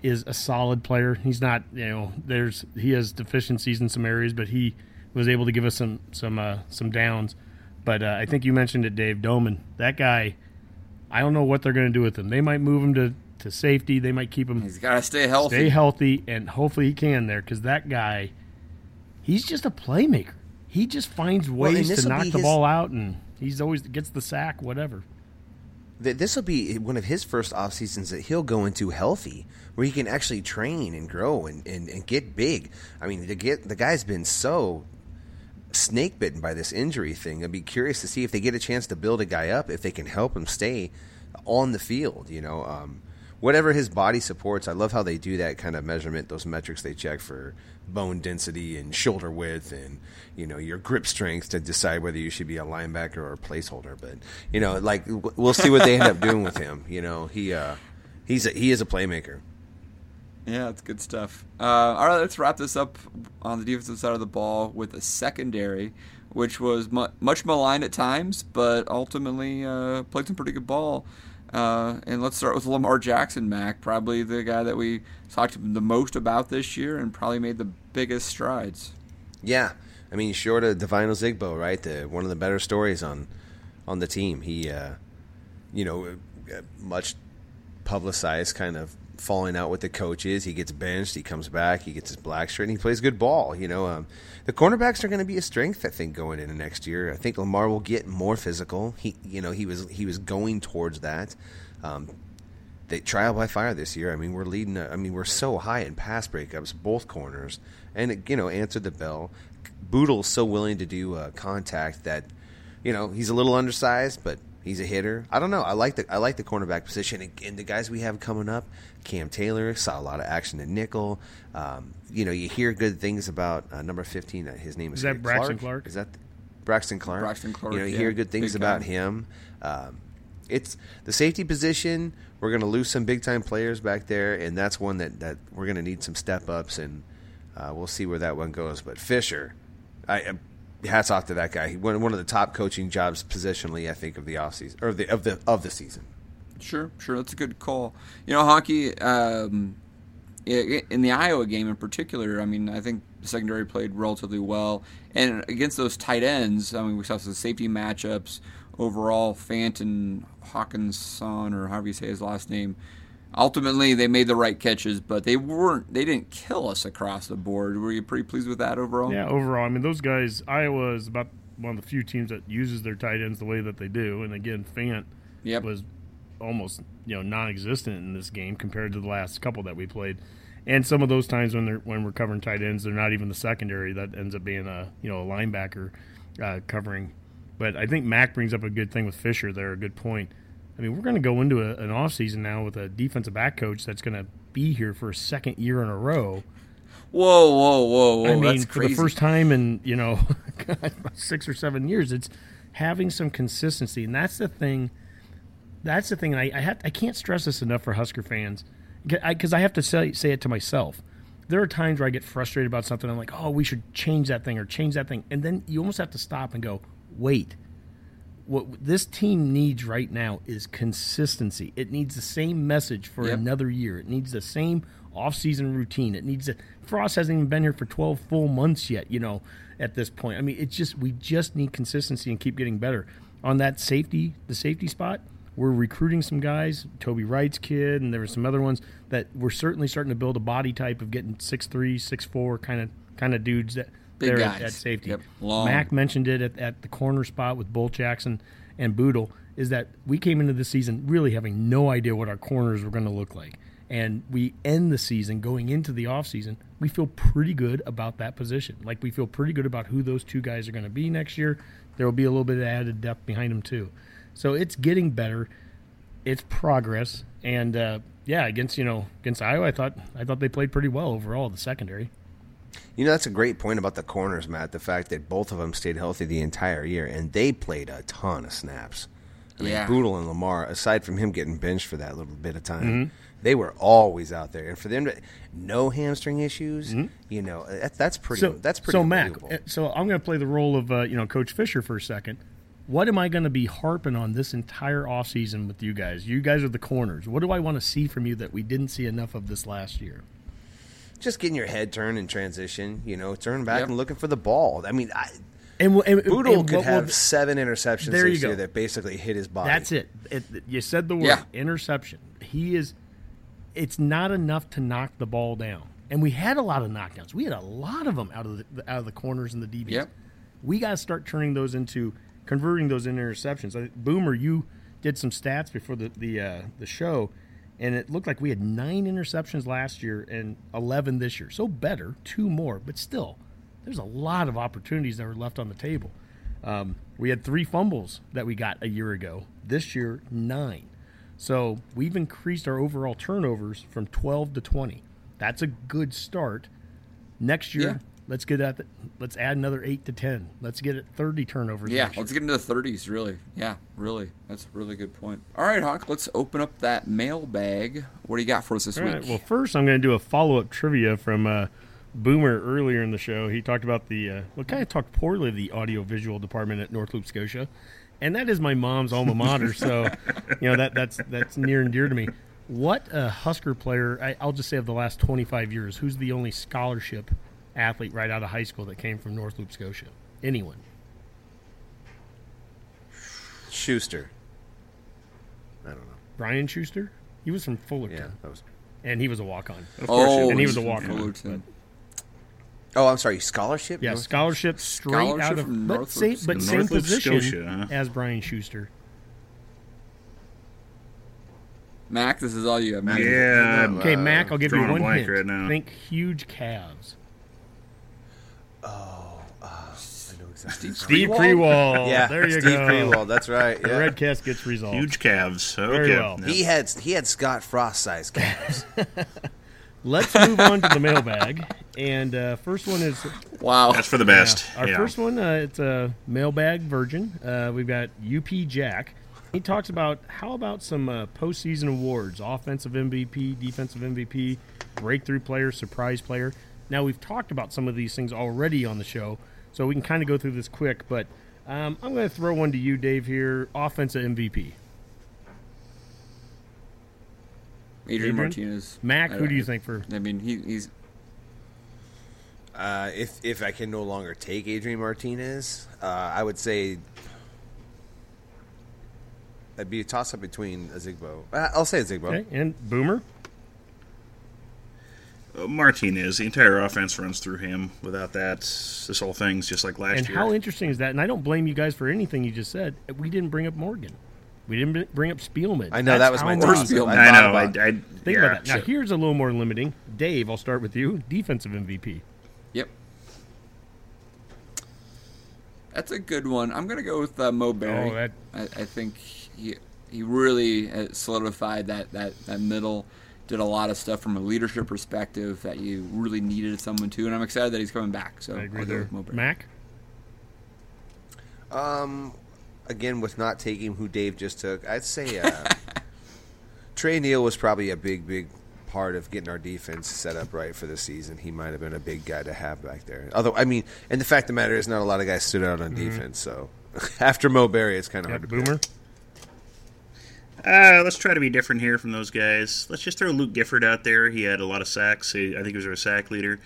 is a solid player. He's not, you know, there's he has deficiencies in some areas, but he was able to give us some some uh, some downs. But uh, I think you mentioned it, Dave Domann. That guy I don't know what they're going to do with him. They might move him to, to safety. They might keep him. He's got to stay healthy. Stay healthy, and hopefully he can there because that guy, he's just a playmaker. He just finds ways well, to knock the his, ball out, and he's always gets the sack, whatever. This will be one of his first off seasons that he'll go into healthy, where he can actually train and grow and, and, and get big. I mean, the get the guy's been so snake bitten by this injury thing. I'd be curious to see if they get a chance to build a guy up, if they can help him stay on the field. You know, um, whatever his body supports. I love how they do that kind of measurement. Those metrics they check for bone density and shoulder width, and you know your grip strength to decide whether you should be a linebacker or a placeholder. But you know, like we'll see what they end up doing with him. You know, he uh, he's a, he is a playmaker. Yeah, that's good stuff. Uh, all right, let's wrap this up on the defensive side of the ball with a secondary, which was mu- much maligned at times, but ultimately uh, played some pretty good ball. Uh, and let's start with Lamar Jackson, Mac, probably the guy that we talked the most about this year and probably made the biggest strides. Yeah, I mean, short of Devine Zigbo, right? The, one of the better stories on on the team. He, uh, you know, uh, much publicized kind of falling out with the coaches. He gets benched. He comes back. He gets his black shirt. and He plays good ball. You know, um, the cornerbacks are going to be a strength. I think going into next year. I think Lamar will get more physical. He, you know, he was he was going towards that. Um, they trial by fire this year. I mean, we're leading. I mean, we're so high in pass breakups, both corners, and it, you know, answered the bell. Bootle's so willing to do uh, contact that you know he's a little undersized, but he's a hitter. I don't know. I like the I like the cornerback position and, and the guys we have coming up. Cam Taylor saw a lot of action at nickel. Um, you know, you hear good things about uh, number fifteen. Uh, his name is, Is that Braxton Clark? Is that Braxton Clark? Braxton Clark, You know, you yeah. hear good things about guy. him. Um, it's the safety position. We're going to lose some big time players back there, and that's one that, that we're going to need some step ups, and uh, we'll see where that one goes. But Fisher, I uh, hats off to that guy. He won one of the top coaching jobs positionally, I think, of the offseason or the of the of the season. Sure, sure. That's a good call. You know, hockey um, in the Iowa game in particular, I mean, I think the secondary played relatively well. And against those tight ends, I mean, we saw some safety matchups. Overall, Fant and Hockenson, or however you say his last name, ultimately they made the right catches, but they weren't, they didn't kill us across the board. Were you pretty pleased with that overall? Yeah, overall, I mean, those guys, Iowa is about one of the few teams that uses their tight ends the way that they do. And again, Fant Yep. was almost you know non-existent in this game compared to the last couple that we played. And some of those times when they're when we're covering tight ends, they're not even the secondary. That ends up being a you know a linebacker uh, covering. But I think Mac brings up a good thing with Fisher there, a good point. I mean, we're going to go into a, an offseason now with a defensive back coach that's going to be here for a second year in a row. Whoa, whoa, whoa, whoa! I mean, that's for the first time in you know six or seven years, it's having some consistency, and that's the thing. That's the thing. I I, have, I can't stress this enough for Husker fans because I, have to say say it to myself. There are times where I get frustrated about something. I'm like, oh, we should change that thing or change that thing, and then you almost have to stop and go, wait. What this team needs right now is consistency. It needs the same message for Yep. another year. It needs the same off-season routine. It needs a Frost hasn't even been here for 12 full months yet, you know, at this point. I mean, it's just we just need consistency and keep getting better. On that safety, the safety spot, we're recruiting some guys, Toby Wright's kid, and there were some other ones that we're certainly starting to build a body type of getting six three, six four kind of kind of dudes that Big there at, guys. at safety. Yep. Mac mentioned it at, at the corner spot with Bull Jackson and Bootle is that we came into the season really having no idea what our corners were going to look like. And we end the season going into the offseason, we feel pretty good about that position. Like we feel pretty good about who those two guys are going to be next year. There will be a little bit of added depth behind them too. So it's getting better. It's progress. And uh, yeah, against you know against Iowa, I thought I thought they played pretty well overall. The secondary. You know, that's a great point about the corners, Matt. The fact that both of them stayed healthy the entire year, and they played a ton of snaps. I mean, Yeah. Bootle and Lamar, aside from him getting benched for that little bit of time, Mm-hmm. they were always out there. And for them to no hamstring issues, you know, that, that's pretty. Mm-hmm. So that's pretty. So Mac, uh, so I'm going to play the role of uh, you know Coach Fisher for a second. What am I going to be harping on this entire offseason with you guys? You guys are the corners. What do I want to see from you that we didn't see enough of this last year? Just getting your head turned in transition, you know, turning back Yep. and looking for the ball. I mean, I, And, and Bootle and could what will- have seven interceptions There this year go. that basically hit his body. That's it. it. You said the word Yeah. interception. He is. It's not enough to knock the ball down, and we had a lot of knockdowns. We had a lot of them out of the out of the corners and the DBs. Yep. We got to start turning those into converting those into interceptions. Boomer, you did some stats before the the uh, the show, and it looked like we had nine interceptions last year and eleven this year. So better, two more, but still, there's a lot of opportunities that were left on the table. Um, we had three fumbles that we got a year ago. This year, nine. So we've increased our overall turnovers from 12 to 20. That's a good start. Next year, Yeah. Let's get at the, let's add another eight to 10. Let's get at 30 turnovers. Yeah, let's get into the 30s, really. Yeah, really. That's a really good point. All right, Hawk, let's open up that mailbag. What do you got for us this All week? right. Well, first, I'm going to do a follow up trivia from uh, Boomer earlier in the show. He talked about the, uh, well, kind of talked poorly of the audio visual department at North Loup, Scotia. And that is my mom's alma mater. so, you know, that that's that's near and dear to me. What a Husker player, I, I'll just say of the last 25 years, who's the only scholarship athlete right out of high school that came from North Loup, Scotia? Anyone? Schuster. I don't know. Brian Schuster? He was from Fullerton, Yeah, that was. and he was a walk on. oh, and he was a walk-on, Fullerton. Oh, I'm sorry. Scholarship. Yeah, North- scholarship straight Scholarship out of from but North same, Loup- but North same Loup, position Scotia, huh? as Brian Schuster. Mac, this is all you have. Mac. Yeah. Okay, Mac, I'll give you one blank hint. right now. Think huge calves. I know exactly. Steve Prewall. Yeah, there you go. Steve go. Prewall. That's right. The Yeah. Redcast gets resolved. Huge calves. Okay. Very well. Yep. He had he had Scott Frost size calves. Let's move on to the mailbag. And uh, first one is Wow. That's for the best. Our yeah. first one, uh, it's a mailbag virgin. Uh, we've got UP Jack. He talks about how about some uh, postseason awards: offensive MVP, defensive MVP, breakthrough player, surprise player. Now we've talked about some of these things already on the show, so we can kind of go through this quick. But um, I'm going to throw one to you, Dave. Here, offensive MVP. Adrian Adrian? Martinez. Mac, who do you think for? I mean, he, he's Uh, if if I can no longer take Adrian Martinez, uh, I would say it'd be a toss up between Ozigbo. Uh, I'll say Ozigbo. Okay, and Boomer. Uh, Martinez, the entire offense runs through him. Without that, this whole thing's just like last And year. And how interesting is that? And I don't blame you guys for anything you just said. We didn't bring up Morgan. We didn't bring up Spielman. I know That's that was my many- Or toss Spielman. up. I know. I, I, Think yeah, about that. Now, so- here's a little more limiting. Dave, I'll start with you. Defensive MVP. Yep. That's a good one. I'm gonna go with uh, Mo Barry. Oh, that- I, I think he he really uh, solidified that, that, that middle. Did a lot of stuff from a leadership perspective that you really needed someone to, and I'm excited that he's coming back. So I agree there. with Mac? Um, again, with not taking who Dave just took, I'd say uh, Tre Neal was probably a big, big part of getting our defense set up right for the season. He might have been a big guy to have back there. Although, I mean, and the fact of the matter is, not a lot of guys stood out on defense. So after Mo Barry, it's kind of Yeah, hard to pick. Boomer? Uh, let's try to be different here from those guys. Let's just throw Luke Gifford out there. He had a lot of sacks. He, I think he was our sack leader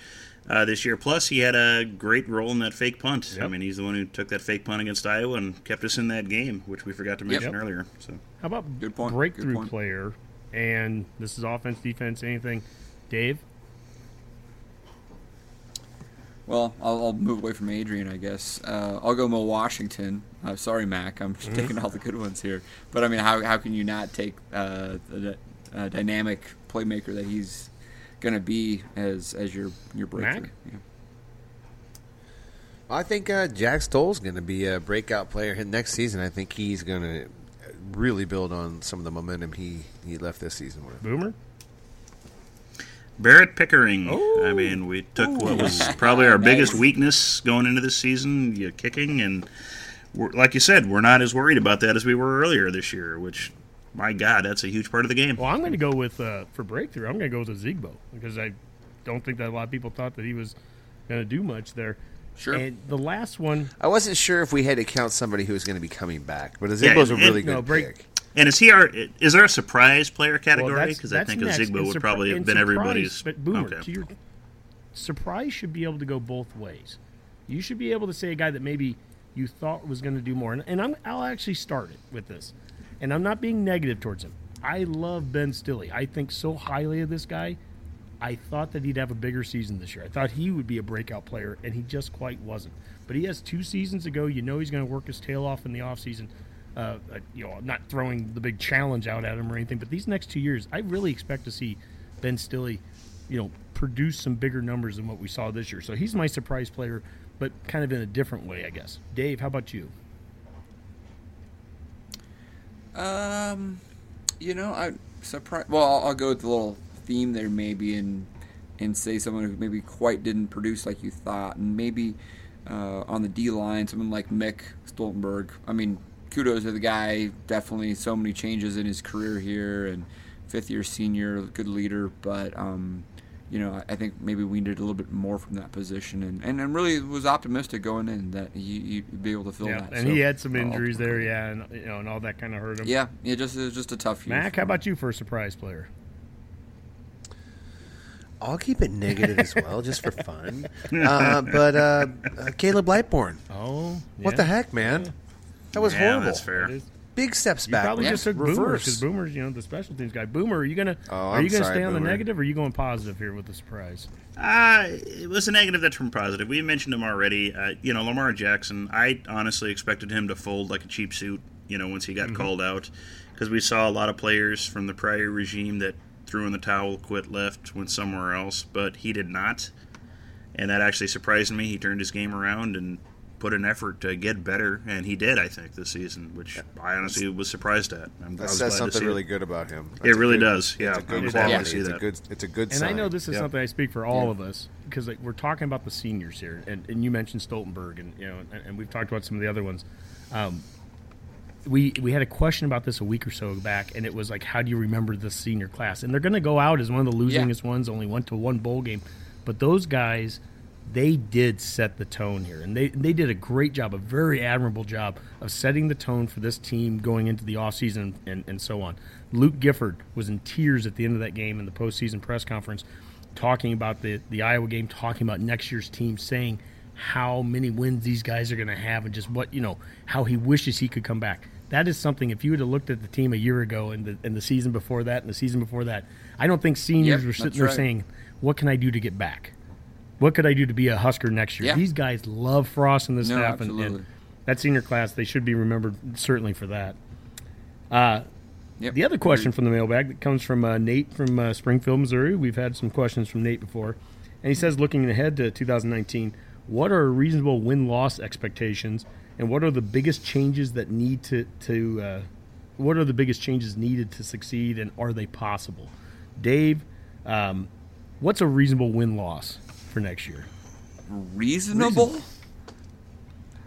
uh, this year. Plus, he had a great role in that fake punt. I mean, he's the one who took that fake punt against Iowa and kept us in that game, which we forgot to mention Yep. earlier. So How about Good point. breakthrough Good point. player? And this is offense, defense, anything. Dave? Well, I'll, I'll move away from Adrian, I guess. Uh, I'll go Mo Washington. Uh, sorry, Mac. I'm Mm-hmm. taking all the good ones here. But I mean, how, how can you not take uh, the uh, dynamic playmaker that he's going to be as as your your breakthrough? Mac? Yeah. I think uh, Jack Stoll's going to be a breakout player next season. I think he's going to really build on some of the momentum he, he left this season with. Boomer? Barrett Pickering. I mean, we took what was probably our biggest weakness going into this season, yeah, kicking, and we're, like you said, we're not as worried about that as we were earlier this year. Which, my God, that's a huge part of the game. Well, I'm going to go with, uh, for breakthrough, I'm going to go with Ozigbo because I don't think that a lot of people thought that he was going to do much there. Sure. And the last one, I wasn't sure if we had to count somebody who was going to be coming back, but Yeah, Zigbo's a and- really and- good no, break- pick. And is he our? Is there a surprise player category? that's- Because I that's think a next. Zigbo And would surpri- probably have been surprise, everybody's. But Boomer, okay. to your surprise should be able to go both ways. You should be able to say a guy that maybe you thought was going to do more. And, and I'm, I'll actually start it with this. And I'm not being negative towards him. I love Ben Stille. I think so highly of this guy. I thought that he'd have a bigger season this year. I thought he would be a breakout player, and he just quite wasn't. But he has two seasons to go. You know he's going to work his tail off in the offseason. Uh, uh, you know, I'm not throwing the big challenge out at him or anything, but these next two years, I really expect to see Ben Stille, you know, produce some bigger numbers than what we saw this year. So he's my surprise player, but kind of in a different way, I guess. Dave, how about you? Um, you know, I surprised. Well, I'll, I'll go with the little theme there, maybe, and and say someone who maybe quite didn't produce like you thought, and maybe uh, on the D line, someone like Mick Stoltenberg. I mean, kudos to the guy. Definitely so many changes in his career here, and fifth year senior, good leader, but. um you know, I- I think maybe we needed a little bit more from that position, and, and, and really was optimistic going in that he, he'd be able to fill that. yeah, that. and So, he had some I'll- injuries there, yeah, and you know, and all that kind of hurt him. Yeah, yeah, just it was just a tough year. Mac, how about you for a surprise player? I'll keep it negative as well, just for fun. Uh, but uh, uh, Caleb Lightbourn, Oh, what the heck, man? That was yeah, horrible. that's fair. It is. Big steps You back. probably just took Boomer because Boomer's, you know, the special teams guy. Boomer, are you gonna Oh, are I'm you gonna sorry, stay on the negative, or are you going positive here with the surprise? Uh, it was a negative that turned positive. We mentioned him already. Uh, you know, Lamar Jackson. I honestly expected him to fold like a cheap suit. You know, once he got called out, because we saw a lot of players from the prior regime that threw in the towel, quit, left, went somewhere else. But he did not. and that actually surprised me. He turned his game around and put an effort to get better, and he did. I think this season, which I honestly was surprised at. I'm, That I was says glad to something see really it. good about him. It That's a really good- does, yeah. it's a good I'm glad to quality. see It's a good. It's a good And sign. I know this is Yep. something I speak for all of us because like, we're talking about the seniors here, and, and you mentioned Stoltenberg, and you know, and, and we've talked about some of the other ones. Um, we we had a question about this a week or so back, and it was like, how do you remember the senior class? And they're going to go out as one of the losingest ones. Only went to one bowl game, but those guys, they did set the tone here, and they they did a great job, a very admirable job of setting the tone for this team going into the offseason and and so on. Luke Gifford was in tears at the end of that game in the postseason press conference, talking about the the Iowa game, talking about next year's team, saying how many wins these guys are going to have, and just what you know how he wishes he could come back. That is something. If you would have looked at the team a year ago and the, and the season before that and the season before that, I don't think seniors Yep, were sitting there right. saying, "What can I do to get back? What could I do to be a Husker next year?" Yeah. These guys love Frost and the No, staff, and, and that senior class they should be remembered certainly for that. Uh, Yep. the other question from the mailbag that comes from uh, Nate from uh, Springfield, Missouri. We've had some questions from Nate before, and he says, looking ahead to 2019, what are reasonable win loss expectations, and what are the biggest changes that need to to uh, what are the biggest changes needed to succeed, and are they possible? Dave, um, what's a reasonable win loss for next year? reasonable?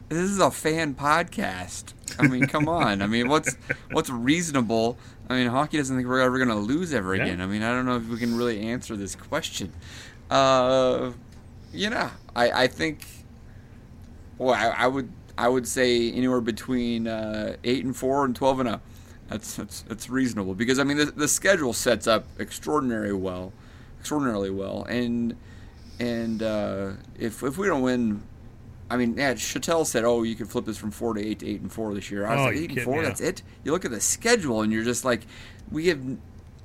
This is a fan podcast. I mean, come on. I mean, what's what's reasonable? I mean, Honky doesn't think we're ever going to lose ever Yeah. again. I mean, I don't know if we can really answer this question. Uh, you know, I I think. Well, I, I would I would say anywhere between uh, eight and four and twelve and a. That's that's that's reasonable because I mean the the schedule sets up extraordinary well, extraordinarily well, and and uh, if if we don't win, I mean, yeah, Chattel said, "Oh, you could flip this from four to eight to eight and four this year." I was Oh, like, eight and four, me? that's it. You look at the schedule, and you're just like, we have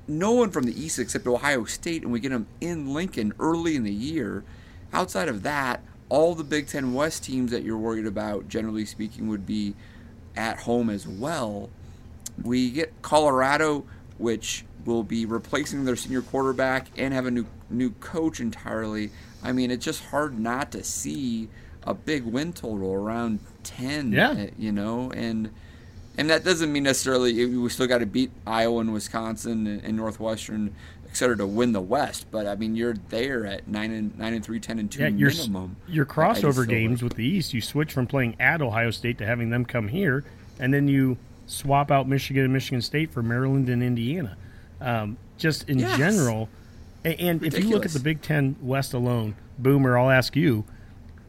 no one from the East except Ohio State, and we get them in Lincoln early in the year. Outside of that, all the Big Ten West teams that you're worried about, generally speaking, would be at home as well. We get Colorado, which will be replacing their senior quarterback and have a new new coach entirely. I mean, it's just hard not to see a big win total around ten. Yeah. uh, you know, and and that doesn't mean necessarily we still got to beat Iowa and Wisconsin and, and Northwestern, et cetera, to win the West. But I mean, you're there at nine and nine and three, ten and two Yeah, your minimum. your I- I just crossover games like- with the East, you switch from playing at Ohio State to having them come here, and then you swap out Michigan and Michigan State for Maryland and Indiana. Um, just in Yes. general, a- and if you look at the Big Ten West alone, Boomer, I'll ask you: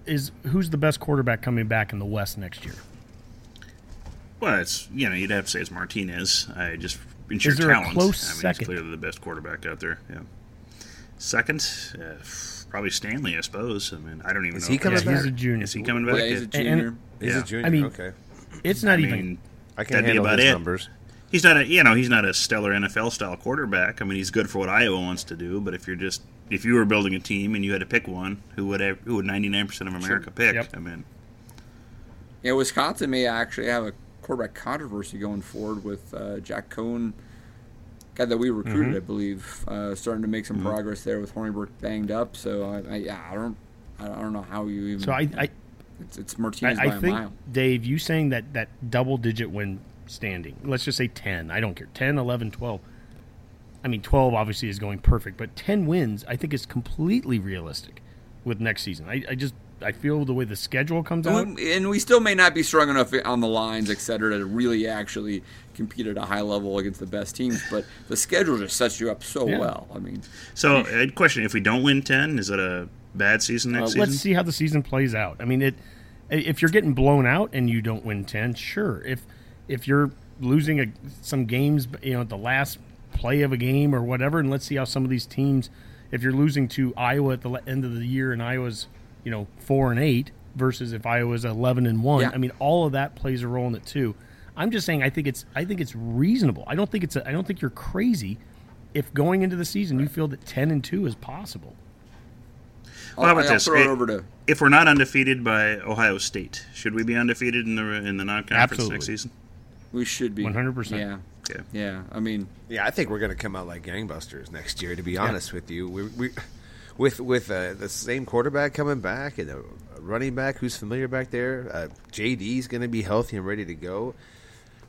is who's the best quarterback coming back in the West next year? Well, it's you know you'd have to say it's Martinez. I just in sheer Is there a close I mean, second? he's clearly the best quarterback out there. Yeah. Second, uh, probably Stanley, I suppose. I mean, I don't even Is know. he coming he's- Yeah, he's back? a junior. Is he coming back? Yeah, he's a Yeah. And- junior. He's Yeah. a junior. I mean, okay. It's not I even. mean, I can that'd handle about his it. numbers. He's not a you know he's not a stellar NFL style quarterback. I mean he's good for what Iowa wants to do. But if you're just if you were building a team and you had to pick one, who would ev- who would 99 percent of America pick? Yep. I mean, Yeah, Wisconsin may actually have a quarterback controversy going forward with uh, Jack Coan, guy that we recruited, Mm-hmm. I believe, uh, starting to make some progress there with Hornibrook banged up. So I, I, yeah, I don't, I don't know how you even. So I, I, it's, it's Martinez I by a think mile. Dave, you saying that that double digit win standing. Let's just say 10. I don't care. 10, 11, 12. I mean, 12 obviously is going perfect, but 10 wins I think is completely realistic with next season. I, I just I feel the way the schedule comes out. And we- and we still may not be strong enough on the lines, et cetera, to really actually compete at a high level against the best teams. But the schedule just sets you up so Yeah. well. I mean, so a question: If we don't win 10, is it a bad season Uh, next season? let's see how the season plays out. I mean, it if you're getting blown out and you don't win 10, sure. If if you're losing a, some games, you know, at the last play of a game or whatever, and let's see how some of these teams. If you're losing to Iowa at the end of the year and Iowa's, you know, four and eight versus if Iowa's eleven and one, Yeah. I mean, all of that plays a role in it too. I'm just saying, I think it's I think it's reasonable. I don't think it's a, I don't think you're crazy if going into the season you feel that ten and two is possible. Well, how about I'll, this? Throw it It- over to if we're not undefeated by Ohio State, should we be undefeated in the in the non-conference Absolutely. next season? We should be 100%. Yeah, Okay. yeah. I mean, Yeah, I think we're going to come out like gangbusters next year. To be honest with you, we, we with with uh, the same quarterback coming back and a running back who's familiar back there, uh, JD's going to be healthy and ready to go.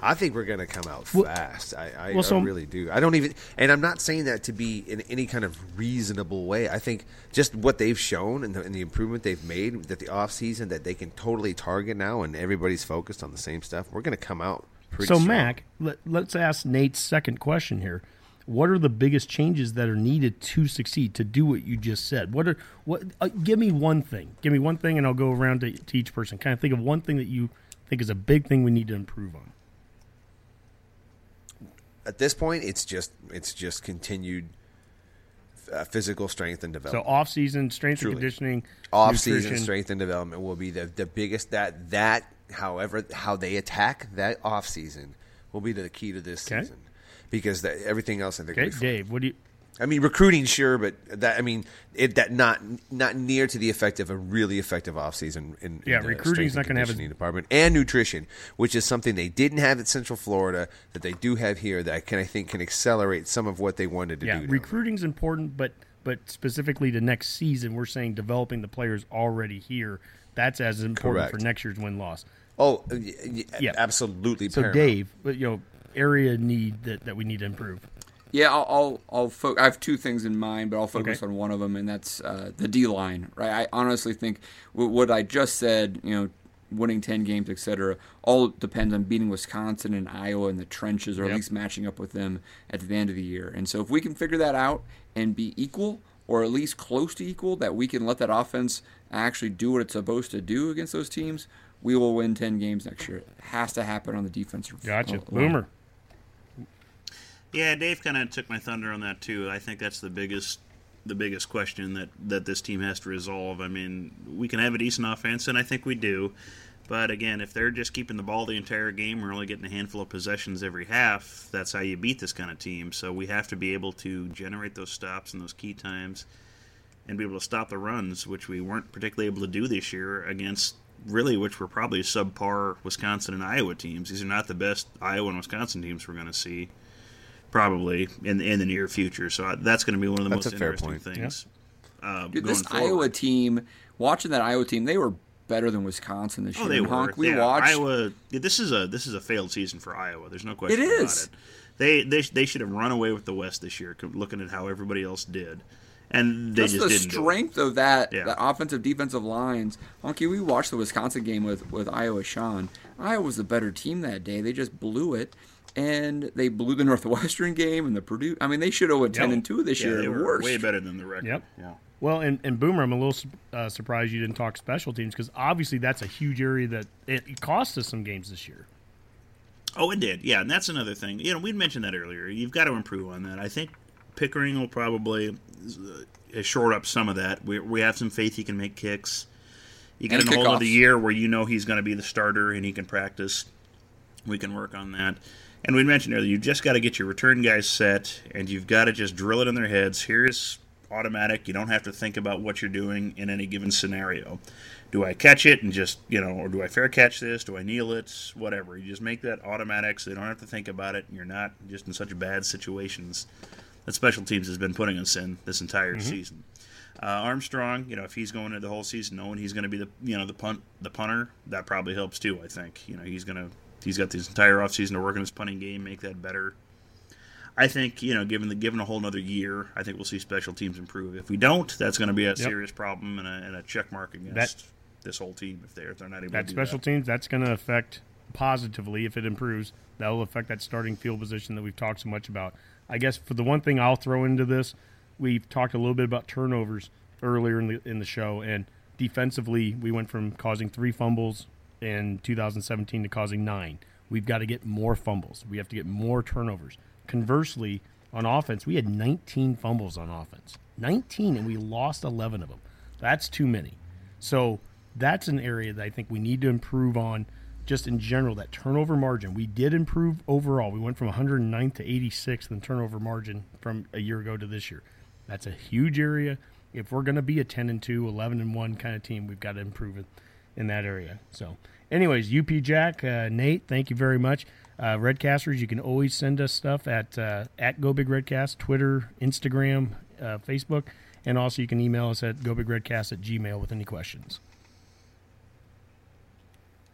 I think we're going to come out Well- fast. I, I, well, so- I really do. I don't even, and I'm not saying that to be in any kind of reasonable way. I think just what they've shown and the, and the improvement they've made that the off season that they can totally target now, and everybody's focused on the same stuff. We're going to come out pretty. So, strong. Mac, let, let's ask Nate's second question here. What are the biggest changes that are needed to succeed to do what you just said? What are what? Uh, give me one thing. Give me one thing, and I'll go around to, to each person. Kind of think of one thing that you think is a big thing we need to improve on. at this point, it's just it's just continued uh, physical strength and development. So, development. off season strength Truly. and conditioning, off season strength and development will be the, the biggest that that however how they attack that off season will be the key to this Okay. season because that, everything else I think Okay, will be fine. Dave, what do you? I mean recruiting sure but that I mean it that not not near to the effect of a really effective off season in, Yeah, in the recruiting's not and gonna have conditioning department and nutrition which is something they didn't have at Central Florida that they do have here that can I think can accelerate some of what they wanted to Yeah, do down recruiting's important, but but specifically to next season, we're saying developing the players already here. That's as important Correct. for next year's win loss. Oh, y- y- Yeah. absolutely. So, paramount. Dave, but you know, area need that, that we need to improve. Yeah, I'll I'll, I'll fo- I have two things in mind, but I'll focus Okay. on one of them, and that's uh, the D line. Right, I honestly think w- what I just said, you know, winning ten games, etc., all depends on beating Wisconsin and Iowa in the trenches, or at least matching up with them at the end of the year. And so, if we can figure that out and be equal, or at least close to equal, that we can let that offense actually do what it's supposed to do against those teams, we will win ten games next year. It has to happen on the defensive. Gotcha. line. Boomer. Yeah, Dave kind of took my thunder on that too. I think that's the biggest the biggest question that that this team has to resolve. I mean, we can have a decent offense, and I think we do. But again, if they're just keeping the ball the entire game, we're only getting a handful of possessions every half. That's how you beat this kind of team. So we have to be able to generate those stops and those key times, and be able to stop the runs, which we weren't particularly able to do this year against really, which were probably subpar Wisconsin and Iowa teams. These are not the best Iowa and Wisconsin teams we're going to see probably in in the near future. So that's going to be one of the That's most interesting point. things. Uh, Dude, going this forward. Iowa team, watching that Iowa team, they were better than Wisconsin this Oh, year. they And were. Honk, we yeah, watched. Iowa. yeah, This is a this is a failed season for Iowa. There's no question It about is. it. They they they should have run away with the West this year, looking at how everybody else did, and they just, just, the didn't. do it. strength of that, Yeah. that offensive defensive lines. Honky, we watched the Wisconsin game with with Iowa. Sean, Iowa was the better team that day. They just blew it, and they blew the Northwestern game and the Purdue. I mean, they should have went ten Yep. and two this Yeah, year. they were worst. way better than the record. Yep. Yeah. Well, and, and Boomer, I'm a little uh, surprised you didn't talk special teams because obviously that's a huge area that it, it cost us some games this year. Oh, it did. Yeah, and that's another thing. You know, we'd mentioned that earlier. You've got to improve on that. I think Pickering will probably uh, short up some of that. We, we have some faith he can make kicks. You get And in a whole kickoffs. other year where you know he's going to be the starter and he can practice. We can work on that. And we mentioned earlier, you just got to get your return guys set, and you've got to just drill it in their heads. Here's automatic. You don't have to think about what you're doing in any given scenario. Do I catch it and just, you know, or do I fair catch this? Do I kneel it? Whatever. You just make that automatic so they don't have to think about it. And you're not just in such bad situations that special teams has been putting us in this entire season. Uh, Armstrong, you know, if he's going into the whole season knowing he's going to be the, you know, the punt, the punter, that probably helps too. I think, you know, he's going to, he's got this entire offseason to work on his punting game, make that better. I think, you know, given the given a whole another year, I think we'll see special teams improve. If we don't, that's going to be a serious problem and a, and a check mark against this whole team if they're if they're not able That to do special that. teams, that's going to affect positively if it improves. That will affect that starting field position that we've talked so much about. I guess for the one thing I'll throw into this, we've talked a little bit about turnovers earlier in the in the show, and defensively, we went from causing three fumbles in 2017 to causing nine. We've got to get more fumbles. We have to get more turnovers. Conversely, on offense, we had 19 fumbles on offense. 19, and we lost 11 of them. That's too many. So that's an area that I think we need to improve on just in general, that turnover margin. We did improve overall. We went from 109 to 86 in turnover margin from a year ago to this year. That's a huge area. If we're going to be a 10 and 2, 11 and 1 kind of team, we've got to improve it in that area. So, anyways, UP Jack, uh, Nate, thank you very much. Uh, Redcasters, you can always send us stuff at uh, at Go Big Redcast, Twitter, Instagram, uh, Facebook. And also, you can email us at gobigredcast at gmail with any questions.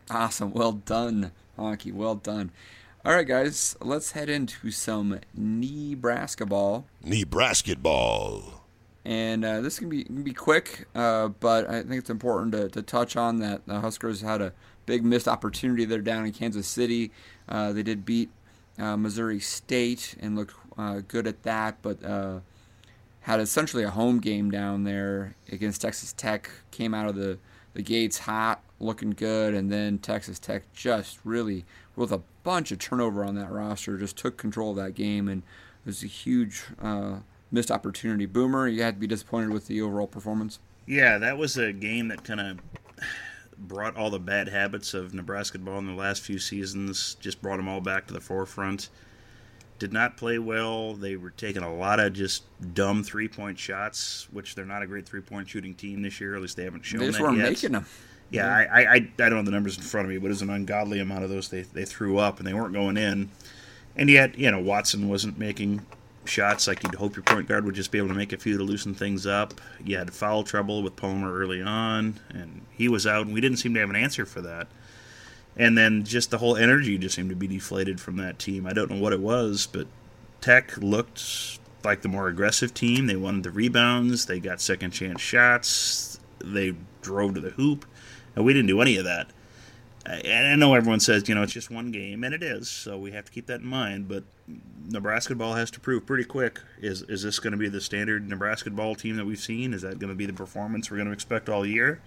Awesome. Well done, Honky. Well done. All right, guys, let's head into some Nebrasketball. Nebraska ball. And uh, this can be can be quick, uh, but I think it's important to, to touch on that the Huskers had a big missed opportunity there down in Kansas City. Uh, they did beat uh, Missouri State and looked uh, good at that, but uh, had essentially a home game down there against Texas Tech. Came out of the, the gates hot, looking good, and then Texas Tech just really, with a bunch of turnover on that roster, just took control of that game, and it was a huge uh, missed opportunity. Boomer, you had to be disappointed with the overall performance. Yeah, that was a game that kind of brought all the bad habits of Nebrasketball in the last few seasons, just brought them all back to the forefront. Did not play well. They were taking a lot of just dumb three point shots, which they're not a great three point shooting team this year. At least they haven't shown they just that weren't yet. making them. Yeah, I, I, I I don't have the numbers in front of me, but it was an ungodly amount of those they, they threw up, and they weren't going in. And yet, you know, Watson wasn't making shots like you'd hope your point guard would just be able to make a few to loosen things up. You had foul trouble with Palmer early on, and he was out, and we didn't seem to have an answer for that. And then just the whole energy just seemed to be deflated from that team. I don't know what it was, but Tech looked like the more aggressive team. They wanted the rebounds, they got second chance shots, they drove to the hoop, and we didn't do any of that. And I know everyone says, you know, it's just one game, and it is, so we have to keep that in mind. But Nebrasketball has to prove pretty quick: is is this going to be the standard Nebrasketball team that we've seen? Is that going to be the performance we're going to expect all year,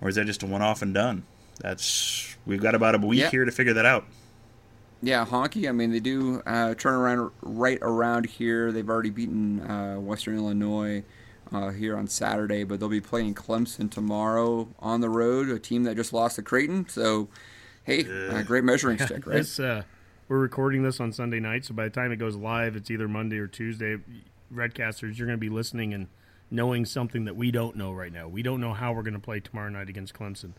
or is that just a one-off and done? That's we've got about a week Yeah. here to figure that out. Yeah, honky. I mean, they do uh, turn around right around here. They've already beaten uh, Western Illinois uh, here on Saturday, but they'll be playing Clemson tomorrow on the road, a team that just lost to Creighton. So, hey, uh, great measuring stick, right? This, uh, we're recording this on Sunday night, so by the time it goes live, it's either Monday or Tuesday. Redcasters, you're going to be listening and knowing something that we don't know right now. We don't know how we're going to play tomorrow night against Clemson.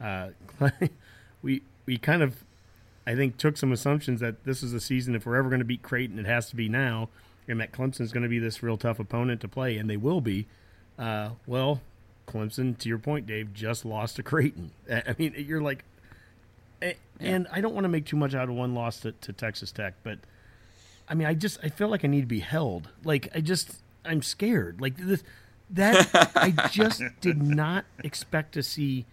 Uh, we we kind of, I think, took some assumptions that this is a season. If we're ever going to beat Creighton, it has to be now, and that Clemson's going to be this real tough opponent to play, and they will be. Uh, well, Clemson, to your point, Dave, just lost to Creighton. I mean, you're like, and I don't want to make too much out of one loss to, to Texas Tech, but I mean, I just I feel like I need to be held. Like I just I'm scared. Like this that I just did not expect to see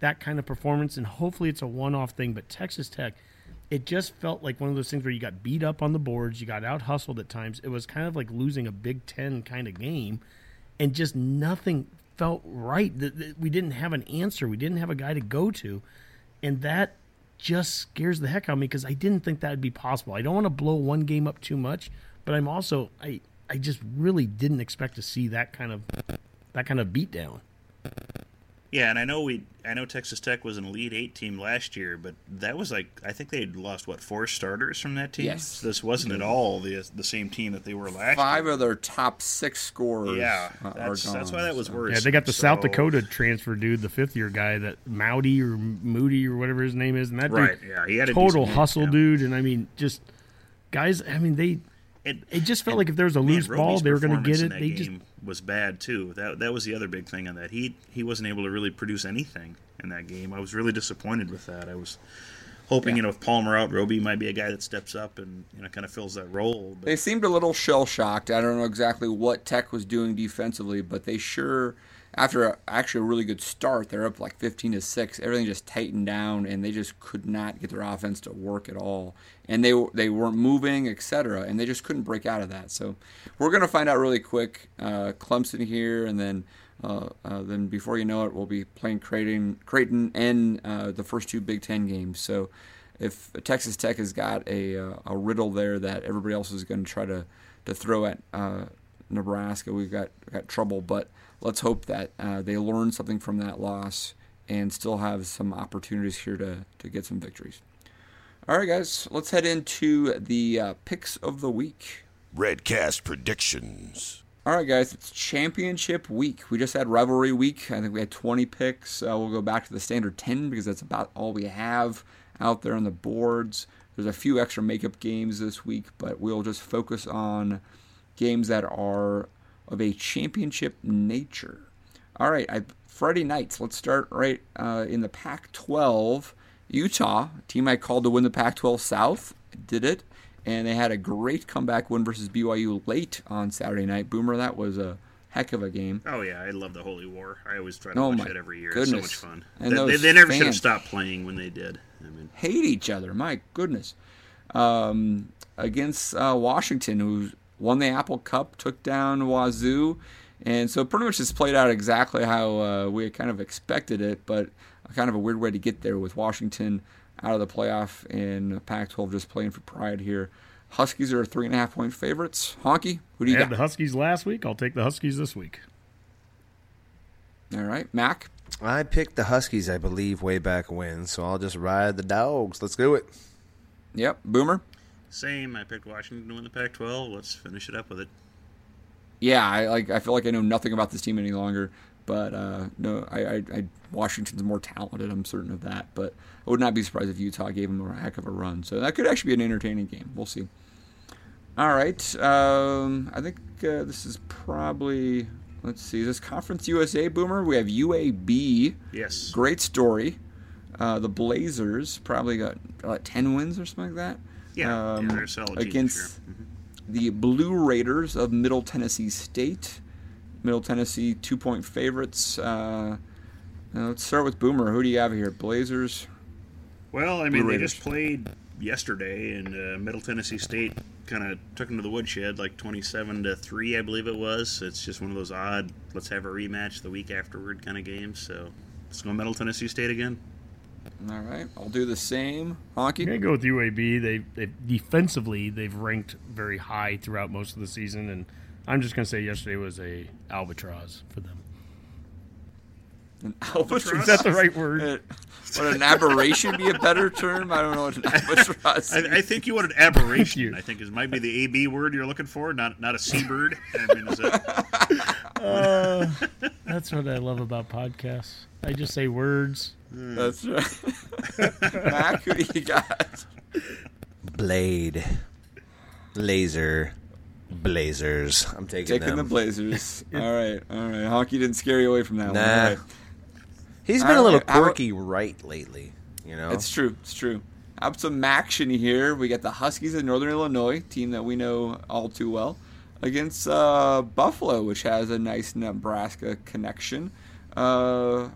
that kind of performance, and hopefully it's a one-off thing. But Texas Tech, it just felt like one of those things where you got beat up on the boards, you got out hustled at times. It was kind of like losing a Big Ten kind of game, and just nothing felt right. We didn't have an answer. We didn't have a guy to go to, and that just scares the heck out of me because I didn't think that would be possible. I don't want to blow one game up too much, but I'm also I I just really didn't expect to see that kind of that kind of beatdown. Yeah, and I know we I know Texas Tech was an Elite Eight team last year, but that was like I think they had lost what four starters from that team. Yes. So this wasn't at all the the same team that they were last Five year. of their top six scorers Yeah, uh, are that's, gone. that's why that was so. worse. Yeah, they got the South Dakota transfer dude, the fifth year guy, that Mowdy or Moody or whatever his name is, and that Right, dude, yeah, he had a total decent game, hustle yeah. dude, and I mean, just guys. I mean, they It, it just felt like if there was a Man, loose ball, they were going to get it. that They just game was bad too. That that was the other big thing on that. He he wasn't able to really produce anything in that game. I was really disappointed with that. I was hoping you know with Palmer out, Roby might be a guy that steps up and you know kind of fills that role. But They seemed a little shell shocked. I don't know exactly what Tech was doing defensively, but they sure, after a, actually a really good start, they're up like 15 to six. Everything just tightened down, and they just could not get their offense to work at all. And they they weren't moving, etc. And they just couldn't break out of that. So we're gonna find out really quick. Uh, Clemson here, and then. Uh, uh, then before you know it, we'll be playing Creighton, Creighton and uh, the first two Big Ten games. So if Texas Tech has got a uh, a riddle there that everybody else is going to try to to throw at uh, Nebraska, we've got got trouble. But let's hope that uh, they learn something from that loss and still have some opportunities here to to get some victories. All right, guys, let's head into the uh, picks of the week. Redcast predictions. All right, guys, it's championship week. We just had rivalry week. I think we had 20 picks. Uh, we'll go back to the standard 10 because that's about all we have out there on the boards. There's a few extra makeup games this week, but we'll just focus on games that are of a championship nature. All right, I, Friday nights. Let's start right uh, in the Pac-12. Utah, team I called to win the Pac-12 South, did it, and they had a great comeback win versus BYU late on Saturday night. Boomer, that was a heck of a game. Oh yeah, I love the Holy War. I always try to oh, watch it every year. Goodness. It's so much fun. And they, they, never should have stopped playing when they did. I mean, hate each other. My goodness. Um, against uh, Washington, who won the Apple Cup, took down Wazoo, and so pretty much just played out exactly how uh, we kind of expected it, but kind of a weird way to get there with Washington out of the playoff and Pac-12 just playing for pride here. Huskies are three and a half point favorites. Honky, who do you I got? had the Huskies last week. I'll take the Huskies this week. All right, Mac. I picked the Huskies, I believe, way back when, so I'll just ride the dogs. Let's do it. Yep, Boomer. Same. I picked Washington to win the Pac-12. Let's finish it up with it. Yeah, I like. I feel like I know nothing about this team any longer. But uh, no, I, I, I, Washington's more talented. I'm certain of that. But I would not be surprised if Utah gave them a heck of a run. So that could actually be an entertaining game. We'll see. All right. Um, I think uh, this is probably. Let's see. Is this Conference USA Boomer? We have UAB. Yes. Great story. Uh, the Blazers probably got like ten wins or something like that. Yeah, um, yeah they're solid against sure. mm-hmm. the Blue Raiders of Middle Tennessee State. Middle Tennessee two point favorites. Uh, let's start with Boomer. Who do you have here? Blazers. Well, I mean, they just played yesterday, and uh, Middle Tennessee State kind of took them to the woodshed, like twenty-seven to three, I believe it was. It's just one of those odd, let's have a rematch the week afterward kind of games. So let's go Middle Tennessee State again. All right, I'll do the same. Honky. I'm gonna go with UAB. They, they defensively they've ranked very high throughout most of the season, and I'm just gonna say yesterday was a albatross for them. An albatross? Is that the right word? Uh, would an aberration be a better term? I don't know what an albatross. I, I, think you want an aberration. I think it might be the AB word you're looking for, not not a seabird. I mean, that... uh, that's what I love about podcasts. I just say words. That's right. Mac, who do you got? Blade, laser, Blazers. I'm taking taking them. the Blazers. all right, all right. Honky didn't scare you away from that nah. one. He's been all a little right. quirky right lately. You know, it's true. It's true. Up some action here. We got the Huskies of Northern Illinois, team that we know all too well, against uh, Buffalo, which has a nice Nebraska connection. Uh,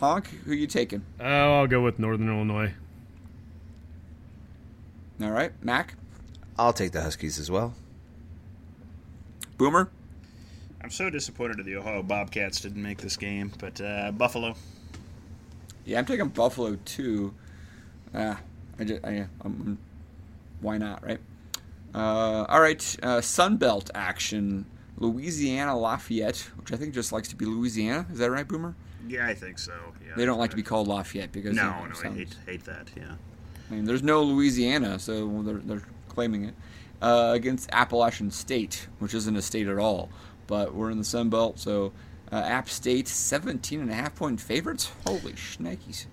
Honk, who you taking? Oh, I'll go with Northern Illinois. All right, Mac. I'll take the Huskies as well. Boomer? I'm so disappointed that the Ohio Bobcats didn't make this game, but uh, Buffalo. Yeah, I'm taking Buffalo too. Ah, I just, I, um, why not, right? Uh, all right, uh, Sun Belt action. Louisiana Lafayette, which I think just likes to be Louisiana. Is that right, Boomer? Yeah, I think so. Yeah, they don't like to be called Lafayette because no, no, I hate, hate that. Yeah. I mean, there's no Louisiana, so they're, they're claiming it uh, against Appalachian State, which isn't a state at all. But we're in the Sun Belt, so uh, App State 17 and a half point favorites. Holy shnikes.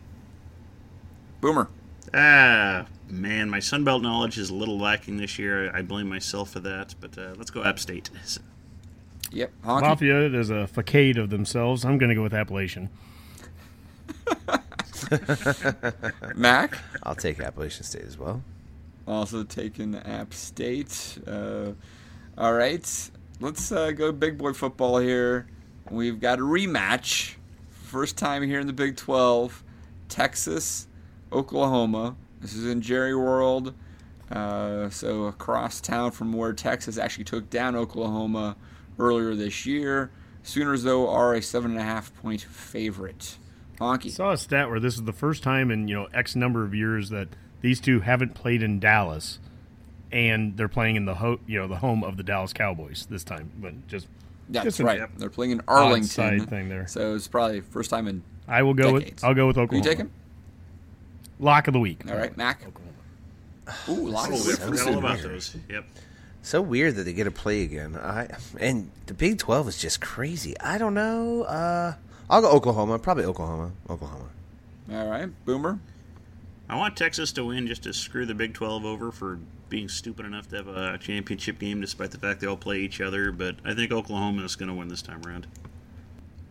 Boomer. Ah, man, my Sun Belt knowledge is a little lacking this year. I blame myself for that, but uh, let's go App State. Yep. Honky. Lafayette is a facade of themselves. I'm going to go with Appalachian. Mac? I'll take Appalachian State as well. Also taking App State. Uh, all right, let's uh, go big boy football here. We've got a rematch. First time here in the Big 12. Texas, Oklahoma. This is in Jerry World. Uh, so across town from where Texas actually took down Oklahoma earlier this year. Sooners, though, are a seven and a half point favorite. Honky. I saw a stat where this is the first time in you know X number of years that these two haven't played in Dallas, and they're playing in the ho- you know the home of the Dallas Cowboys this time. But just that's just right. They're playing in Arlington. Thing there. So it's probably first time in. I will go decades. with. I'll go with Oklahoma. Who you taking? Lock of the week. All right, Mac. Ooh, lock of the week. all about those. Yep. So weird that they get to play again. I and the Big Twelve is just crazy. I don't know. Uh, I'll go Oklahoma. Probably Oklahoma. Oklahoma. All right, Boomer. I want Texas to win just to screw the Big 12 over for being stupid enough to have a championship game, despite the fact they all play each other. But I think Oklahoma is going to win this time around.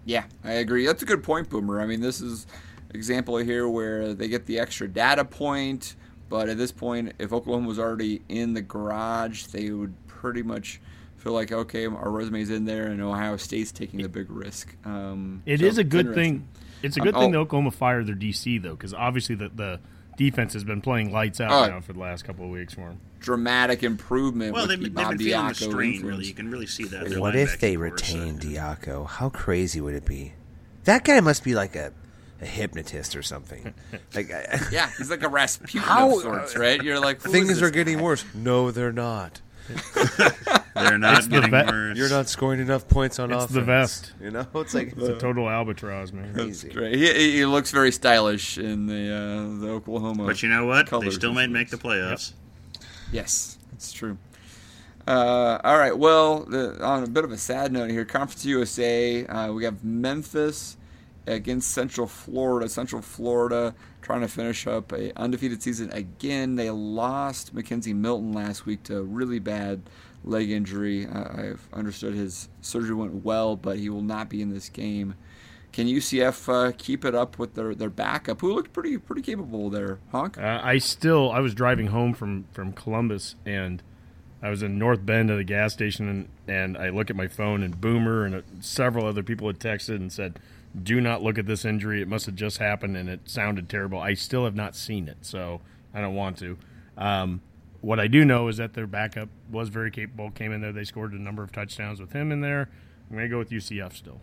Yeah, I agree. That's a good point, Boomer. I mean, this is example here where they get the extra data point, but at this point, if Oklahoma was already in the garage, they would pretty much feel like, okay, our resume's in there, and Ohio State's taking the big risk. Um, it so is a good thing. It's a good Um, thing oh. that Oklahoma fired their DC though, because obviously the, the defense has been playing lights out Oh. now for the last couple of weeks for them. dramatic improvement. Well, with they've, the they've Bob been feeling the Diaco strain. influence. Really, you can really see that. What if they linebacking so- retain Diaco? How crazy would it be? That guy must be like a, a hypnotist or something. Like I- Yeah, he's like a Rasputin How- of sorts, right? You're like, who is things this are getting guy? worse. No, they're not. They're not the getting vet- worse. You're not scoring enough points on It's offense. the vest. You know, it's like It's a total albatross, man. crazy. Great. He, he looks very stylish in the uh, the Oklahoma. But you know what? They still and might make the shirts. playoffs. Yes, it's true. Uh, all right. Well, the, on a bit of a sad note here, Conference USA, uh, we have Memphis against Central Florida. Central Florida trying to finish up a undefeated season again. They lost McKenzie Milton last week to a really bad leg injury. I've understood his surgery went well, but he will not be in this game. Can UCF uh, keep it up with their, their backup, who looked pretty pretty capable there, Honk? Uh, I still I was driving home from from Columbus and I was in North Bend at a gas station and and I look at my phone and Boomer and uh, several other people had texted and said, "Do not look at this injury. It must have just happened and it sounded terrible." I still have not seen it, so I don't want to. Um, what I do know is that their backup was very capable. Came in there, they scored a number of touchdowns with him in there. I'm gonna go with UCF still.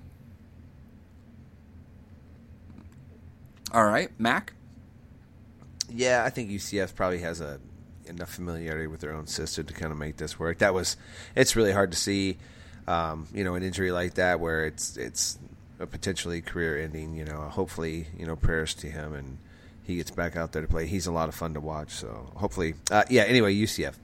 All right, Mac. Yeah, I think UCF probably has a enough familiarity with their own system to kind of make this work. That was, it's really hard to see, um, you know, an injury like that where it's it's a potentially career ending. You know, hopefully, you know, prayers to him and he gets back out there to play. He's a lot of fun to watch. So hopefully, uh, yeah. Anyway, UCF.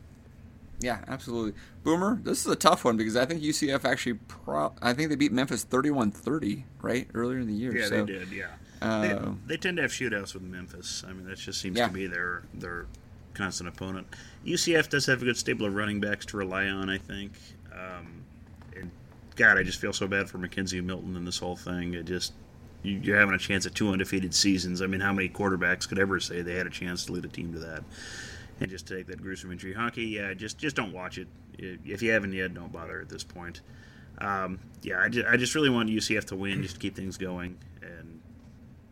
Yeah, absolutely. Boomer, this is a tough one because I think UCF actually, pro- I think they beat Memphis 31-30, right, earlier in the year. Yeah, so, they did. Yeah, uh, they, they tend to have shootouts with Memphis. I mean, that just seems Yeah. to be their their constant opponent. UCF does have a good stable of running backs to rely on. I think. Um, and God, I just feel so bad for McKenzie Milton in this whole thing. It just you, you're having a chance at two undefeated seasons. I mean, how many quarterbacks could ever say they had a chance to lead a team to that? And just take that gruesome injury, Honky. Yeah, just just don't watch it. If you haven't yet, don't bother at this point. Um, yeah, I just, I just really want UCF to win just to keep things going. And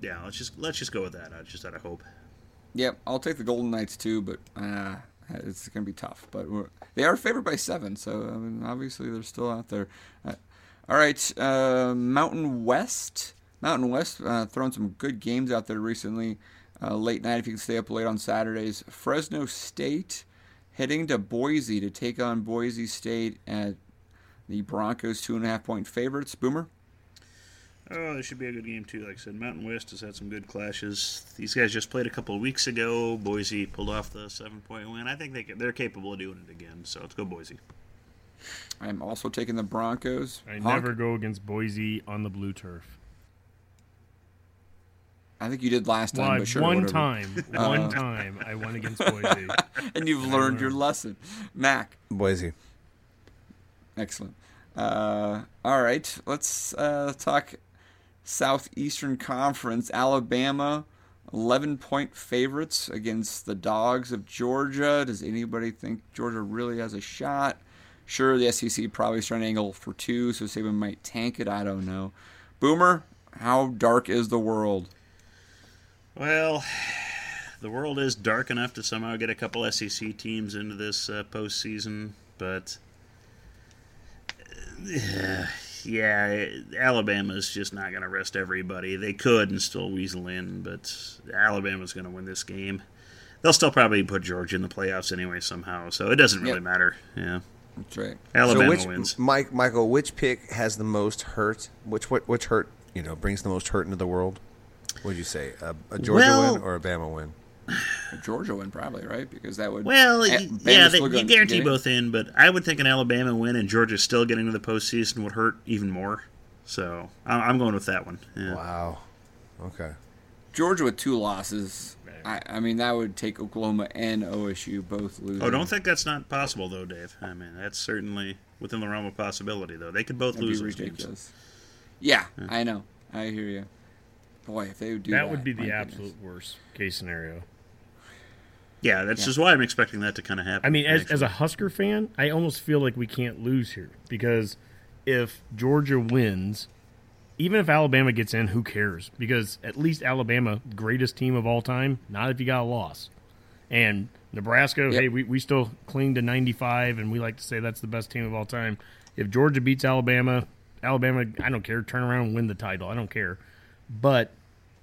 yeah, let's just let's just go with that. I just out of hope. Yep, I'll take the Golden Knights too, but uh, it's going to be tough. But they are favored by seven, so I mean, obviously they're still out there. Uh, all right, uh, Mountain West. Mountain West uh, throwing some good games out there recently. Uh, late night, if you can stay up late on Saturdays. Fresno State heading to Boise to take on Boise State at the Broncos two and a half point favorites. Boomer. Oh, this should be a good game too. Like I said, Mountain West has had some good clashes. These guys just played a couple of weeks ago. Boise pulled off the seven point win. I think they they're capable of doing it again. So let's go Boise. I'm also taking the Broncos. I Honk? never go against Boise on the blue turf. I think you did last time, Well, but sure, one whatever. time, one time, I went against Boise. and you've learned your lesson. Mac, Boise. excellent. Uh, all right, let's uh, talk Southeastern Conference. Alabama, 11 point favorites against the Dogs of Georgia. Does anybody think Georgia really has a shot? Sure, the SEC probably to angle for two, so Saban might tank it. I don't know. Boomer, how dark is the world? Well, the world is dark enough to somehow get a couple SEC teams into this uh, postseason, but uh, yeah, Alabama's just not going to rest everybody. They could and still weasel in, but Alabama's going to win this game. They'll still probably put Georgia in the playoffs anyway somehow, so it doesn't really Yep. matter. Yeah, That's right. Alabama so which wins. Mike Michael, which pick has the most hurt? Which what which hurt you know brings the most hurt into the world? What would you say a, a Georgia Well- win or a Bama win? Georgia win probably, right? Because that would Well, Bama's yeah, they, you guarantee both in, but I would think an Alabama win and Georgia still getting to the postseason would hurt even more. So I'm I'm going with that one. Yeah. Wow. Okay. Georgia with two losses. I, I mean, that would take Oklahoma and OSU both losing. Oh, don't think that's not possible though, Dave. I mean, that's certainly within the realm of possibility, though. They could both That'd lose be those games. ridiculous. Yeah, I know. I hear you. Boy, if they would do that, that would be the my absolute worst case scenario. Yeah, that's Yeah. just why I'm expecting that to kind of happen. I mean, as, actually. as a Husker fan, I almost feel like we can't lose here because if Georgia wins, even if Alabama gets in, who cares? Because at least Alabama, greatest team of all time, not if you got a loss. And Nebraska, Yep. hey, we, we still cling to 95, and we like to say that's the best team of all time. If Georgia beats Alabama, Alabama, I don't care, turn around and win the title. I don't care. But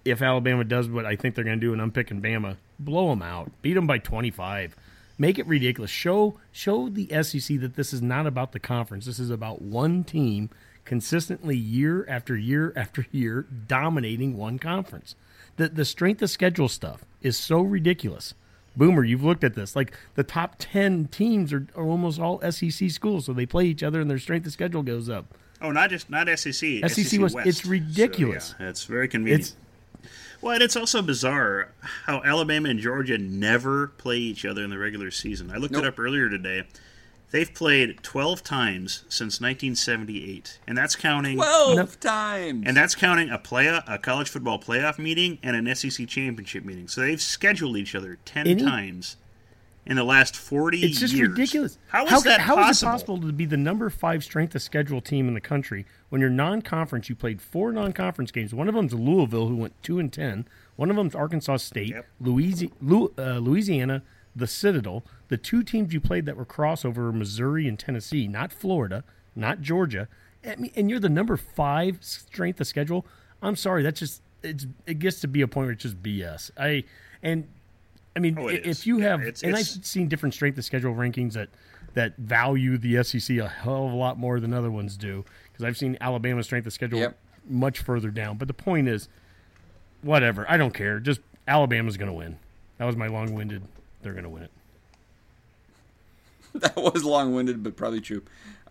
if Alabama does what I think they're going to do, and I'm picking Bama, blow them out, beat them by 25, make it ridiculous. Show show the SEC that this is not about the conference. This is about one team consistently year after year after year dominating one conference. The the strength of schedule stuff is so ridiculous. Boomer, you've looked at this. Like the top 10 teams are, are almost all SEC schools, so they play each other and their strength of schedule goes up. oh, not just not SEC. SEC SEC was- West. it's ridiculous. So, yeah, it's very convenient. It's well, and it's also bizarre how Alabama and Georgia never play each other in the regular season. I looked Nope. it up earlier today. They've played 12 times since 1978, and that's counting Twelve times. and that's counting a play a college football playoff meeting and an SEC championship meeting. So they've scheduled each other 10 Any- times in the last 40 It's just years. ridiculous. How is how, that how possible? is it possible to be the number five strength of schedule team in the country when you're non-conference? You played four non-conference games. One of them's Louisville, who went two and ten. One of them's Arkansas State, Yep. Uh, Louisiana, the Citadel. The two teams you played that were crossover were Missouri and Tennessee, not Florida, not Georgia. I mean, and you're the number five strength of schedule. I'm sorry, that's just it's, it gets to be a point where it's just BS. I and I mean, Oh, i- it is. if you Yeah, have, it's- and I've seen different strength of schedule rankings that that value the SEC a hell of a lot more than other ones do. Because I've seen Alabama's strength of schedule Yep. much further down. But the point is, whatever. I don't care. Just Alabama's going to win. That was my long-winded. They're going to win it. that was long-winded, but probably true.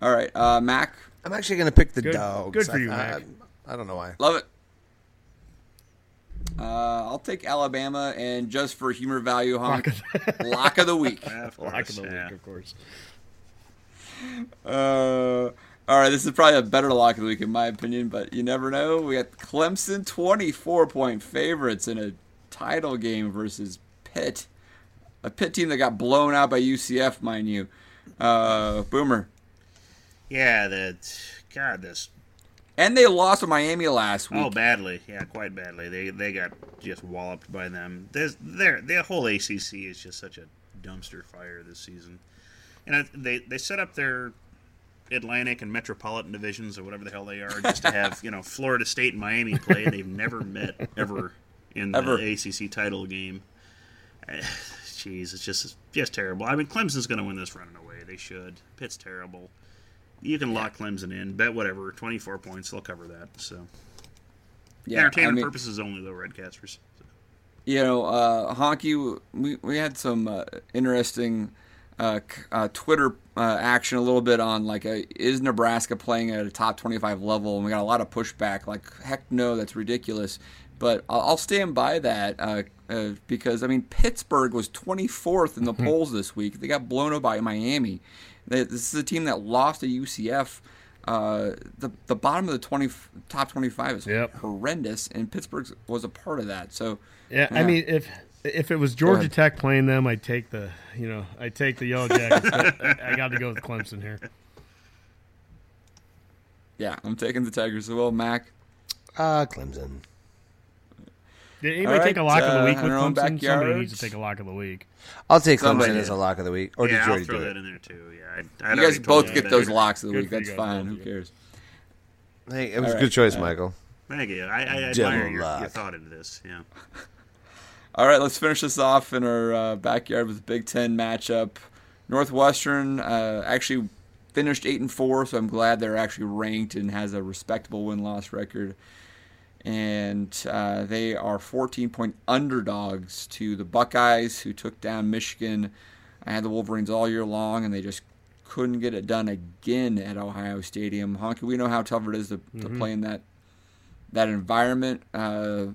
All right, uh, Mac, I'm actually going to pick the Good- dogs. good for you, I, Mac. I, I don't know why. love it. Uh, I'll take Alabama, and just for humor value, honk, lock of the week. Yeah, of course, Lock of the yeah. week, of course. Uh, all right, this is probably a better lock of the week in my opinion, but you never know. We got Clemson 24 point favorites in a title game versus Pitt, a Pitt team that got blown out by UCF, mind you. Uh, Boomer, Yeah, that God, this and they lost to Miami last oh, week. oh badly, yeah, quite badly. They they got just walloped by them. There's there the whole ACC is just such a dumpster fire this season, and I, they they set up their Atlantic and Metropolitan divisions or whatever the hell they are just to have you know Florida State and Miami play, and they've never met ever in the Ever. ACC title game. Jeez, it's just just terrible. I mean, Clemson's going to win this running away. They should. Pitt's terrible. You can lock Clemson in. Bet whatever. Twenty four points. They'll cover that. So yeah, entertainment I mean, purposes only, though. Redcasters. you know, uh, Honky, we, we had some uh, interesting uh, uh, Twitter uh, action a little bit on like, uh is Nebraska playing at a top 25 level? And we got a lot of pushback, like, heck no, that's ridiculous. But I'll, I'll stand by that uh, uh, because, I mean, Pittsburgh was 24th in the polls this week. They got blown up by Miami. They, this is a team that lost to UCF. Uh, the the bottom of the 20 top 25 is Yep. horrendous, and Pittsburgh was a part of that. So Yeah, I mean, if if it was Georgia. Tech playing them, I'd take the you know I'd take the Yellow Jackets. but I, I got to go with Clemson here. Yeah, I'm taking the Tigers as well, Mac. Uh, Clemson. Did anybody All take a right, lock of the uh, week with our own Clemson? Somebody needs to take a lock of the week. I'll take Clemson Somebody as a lock of the week. Or did yeah, you I'll throw do that it? in there too. Yeah, I, I'd You guys both get that. those locks of the Good week. That's fine. Who cares? Hey, it was All a good choice, uh, Michael. Thank you. I, I Devil admire your, your thought into this. Yeah. All right, let's finish this off in our uh, backyard with the Big Ten matchup. Northwestern uh, actually finished eight and four, so I'm glad they're actually ranked and has a respectable win loss record. And uh, they are 14 point underdogs to the Buckeyes, who took down Michigan. I had the Wolverines all year long, and they just couldn't get it done again at Ohio Stadium. Honky, we know how tough it is to, to play in that that environment. Uh,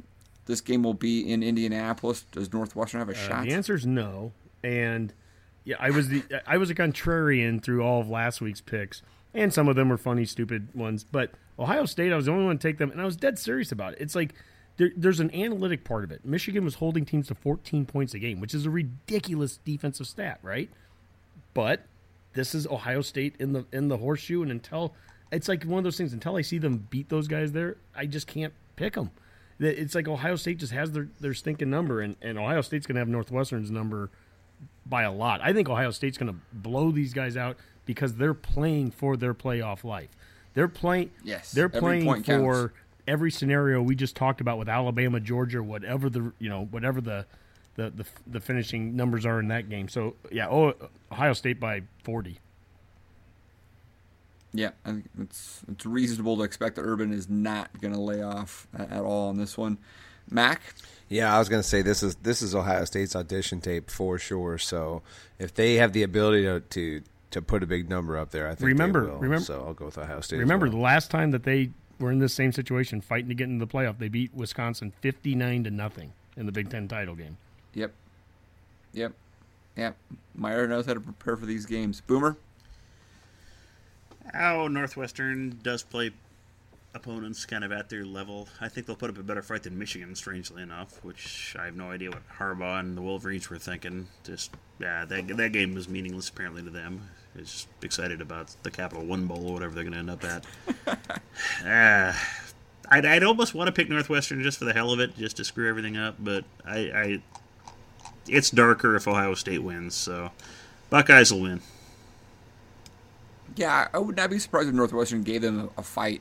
this game will be in Indianapolis? Does Northwestern have a uh, shot? The answer is no. And yeah, I was the I was a contrarian through all of last week's picks, and some of them were funny, stupid ones. But Ohio State, I was the only one to take them, and I was dead serious about it. It's like there, there's an analytic part of it. Michigan was holding teams to 14 points a game, which is a ridiculous defensive stat, right? But this is Ohio State in the in the horseshoe, and until it's like one of those things. Until I see them beat those guys there, I just can't pick them. It's like Ohio State just has their their stinking number, and, and Ohio State's going to have Northwestern's number by a lot. I think Ohio State's going to blow these guys out because they're playing for their playoff life. They're playing. Yes, they're playing for counts. every scenario we just talked about with Alabama, Georgia, whatever the you know whatever the the the, the finishing numbers are in that game. So yeah, oh, Ohio State by forty. Yeah, I think it's it's reasonable to expect that Urban is not going to lay off at, at, all on this one. Mac. Yeah, I was going to say this is this is Ohio State's audition tape for sure. So if they have the ability to to, to put a big number up there, I think remember will, remember. So I'll go with Ohio State. Remember well. the last time that they were in this same situation, fighting to get into the playoff, they beat Wisconsin fifty nine to nothing in the Big Ten title game. Yep, yep, yep. Meyer knows how to prepare for these games. Boomer. Oh, Northwestern does play opponents kind of at their level. I think they'll put up a better fight than Michigan, strangely enough, which I have no idea what Harbaugh and the Wolverines were thinking. Just yeah, that that game was meaningless apparently to them. Just excited about the Capital One Bowl or whatever they're going to end up at. uh, I'd, I'd almost want to pick Northwestern just for the hell of it, just to screw everything up. But I, I it's darker if Ohio State wins, so Buckeyes will win. Yeah, I would not be surprised if Northwestern gave them a fight.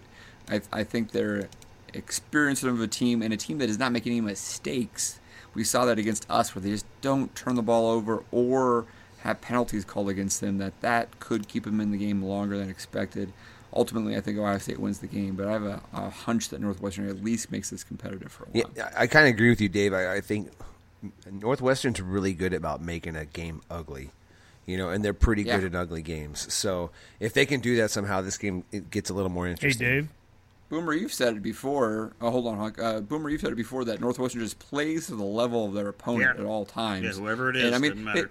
I, I think they're experienced of a team and a team that is not making any mistakes. We saw that against us, where they just don't turn the ball over or have penalties called against them. That that could keep them in the game longer than expected. Ultimately, I think Ohio State wins the game, but I have a, a hunch that Northwestern at least makes this competitive for a while. Yeah, I kind of agree with you, Dave. I, I think Northwestern's really good about making a game ugly you know, and they're pretty yeah. good at ugly games. So if they can do that somehow, this game it gets a little more interesting. Hey, Dave. Boomer, you've said it before. Oh, hold on, uh, Boomer, you've said it before that Northwestern just plays to the level of their opponent yeah. at all times. Yeah, whoever it is, and, I mean, it,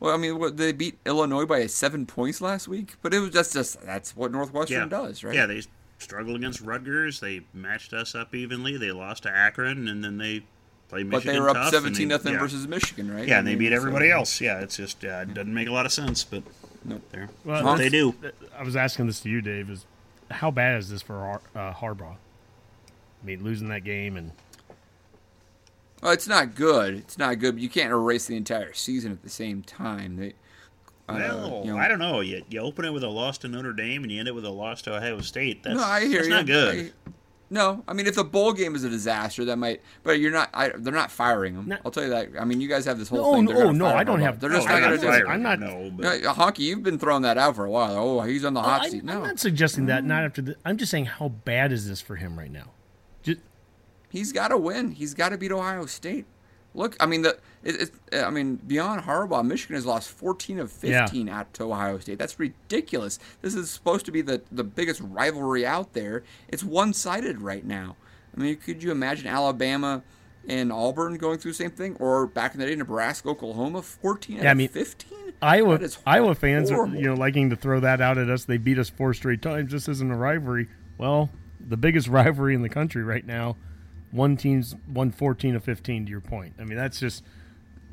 well, I mean, what, they beat Illinois by seven points last week, but it was just, just that's what Northwestern yeah. does, right? Yeah, they struggled against Rutgers. They matched us up evenly. They lost to Akron, and then they play Michigan. But they were up seventeen nothing yeah. versus Michigan, right? Yeah, and they beat everybody so. else. Yeah, it's just uh, it doesn't make a lot of sense, but nope. there. Well, what they do. I was asking this to you, Dave. Is how bad is this for uh, Harbaugh? I mean, losing that game and. Well, it's not good. It's not good. But you can't erase the entire season at the same time. They, uh, well, you know, I don't know. You, you open it with a loss to Notre Dame and you end it with a loss to Ohio State. That's, no, I hear that's you. not good. I, no, I mean if the bowl game is a disaster, that might. But you're not. I, they're not firing him. I'll tell you that. I mean, you guys have this whole no, thing. No, no, I don't have. They're just not going to do it. I'm not. No, but... no, Honky, you've been throwing that out for a while. Oh, he's on the hot I, seat. No, I'm not suggesting that. Not after the. I'm just saying how bad is this for him right now? He's got to win. He's got to beat Ohio State. Look, I mean the it, it, I mean beyond Harbaugh, Michigan has lost 14 of 15 yeah. at to Ohio State. That's ridiculous. This is supposed to be the the biggest rivalry out there. It's one sided right now. I mean, could you imagine Alabama and Auburn going through the same thing, or back in the day, Nebraska, Oklahoma, 14 yeah, I mean, 15? Iowa Iowa fans are you know liking to throw that out at us. They beat us four straight times. This isn't a rivalry. Well, the biggest rivalry in the country right now one team's won 14 of 15 to your point. I mean, that's just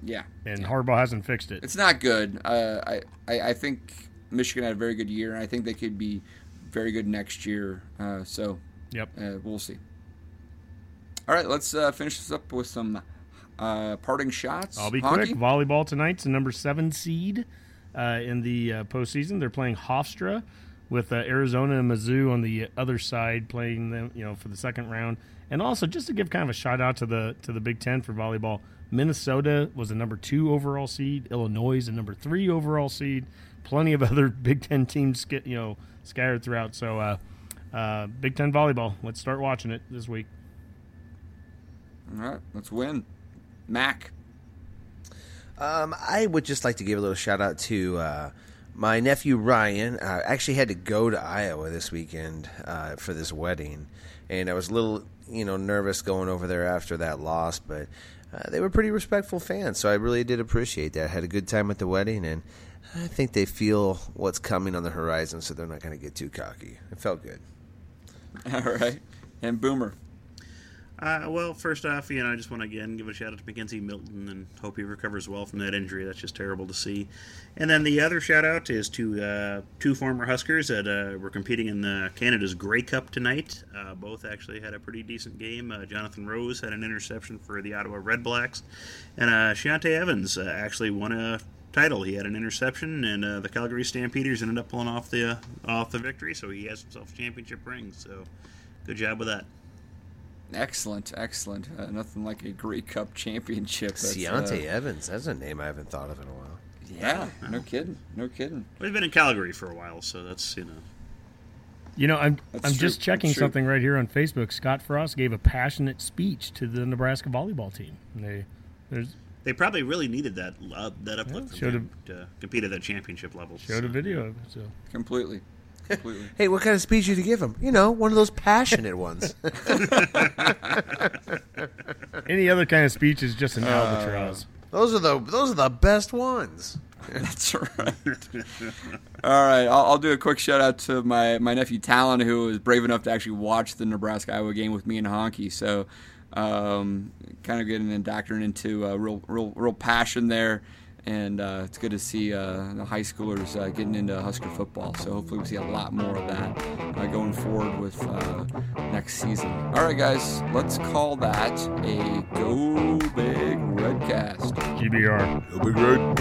yeah. And Harbaugh hasn't fixed it. It's not good. Uh, I, I, I think Michigan had a very good year, and I think they could be very good next year. Uh, so yep, uh, we'll see. All right, let's uh, finish this up with some uh, parting shots. I'll be Honky? quick. Volleyball tonight's the number seven seed uh, in the postseason. They're playing Hofstra with Arizona and Mizzou on the other side, playing them, you know, for the second round. And also, just to give kind of a shout out to the to the Big Ten for volleyball, Minnesota was a number two overall seed. Illinois is a number three overall seed. Plenty of other Big Ten teams get you know scattered throughout. So, uh, uh, Big Ten volleyball. Let's start watching it this week. All right, let's win, Mac. Um, I would just like to give a little shout out to uh, my nephew Ryan I actually had to go to Iowa this weekend uh, for this wedding, and I was a little, you know, nervous going over there after that loss, but uh, they were pretty respectful fans, so I really did appreciate that. I had a good time at the wedding, and I think they feel what's coming on the horizon, so they're not going to get too cocky. It felt good. All right, and Boomer. Uh, well, first off, you know, I just want to again give a shout out to McKenzie Milton and hope he recovers well from that injury. That's just terrible to see. And then the other shout out is to uh, two former Huskers that uh, were competing in the Canada's Grey Cup tonight. Uh, both actually had a pretty decent game. Uh, Jonathan Rose had an interception for the Ottawa Red Blacks, and uh, Ciante Evans uh, actually won a title. He had an interception, and the Calgary Stampeders ended up pulling off the off the victory. So he has himself championship ring. So good job with that. Excellent, excellent. Uh, nothing like a Grey Cup championship. Ciante uh, Evans. That's a name I haven't thought of in a while. Yeah, no kidding, no kidding. We've been in Calgary for a while, so that's you know. You know, I'm That's I'm true. just checking something right here on Facebook. Scott Frost gave a passionate speech to the Nebraska volleyball team. They there's they probably really needed that uh, that uplift yeah, to compete at that championship level. Showed so. a video of it. So completely. Completely. hey, what kind of speech did you give him? You know, one of those passionate ones. Any other kind of speech is just an uh, albatross. Those are the those are the best ones. That's right. All right, I'll, I'll, do a quick shout out to my, my nephew Talon, who was brave enough to actually watch the Nebraska Iowa game with me and Honky. So, um, kind of getting indoctrinated into a real real real passion there and uh, it's good to see uh, the high schoolers uh, getting into Husker football. So hopefully we see a lot more of that uh, going forward with uh, next season. All right, guys, let's call that a Go Big Redcast. GBR. Go Big Red.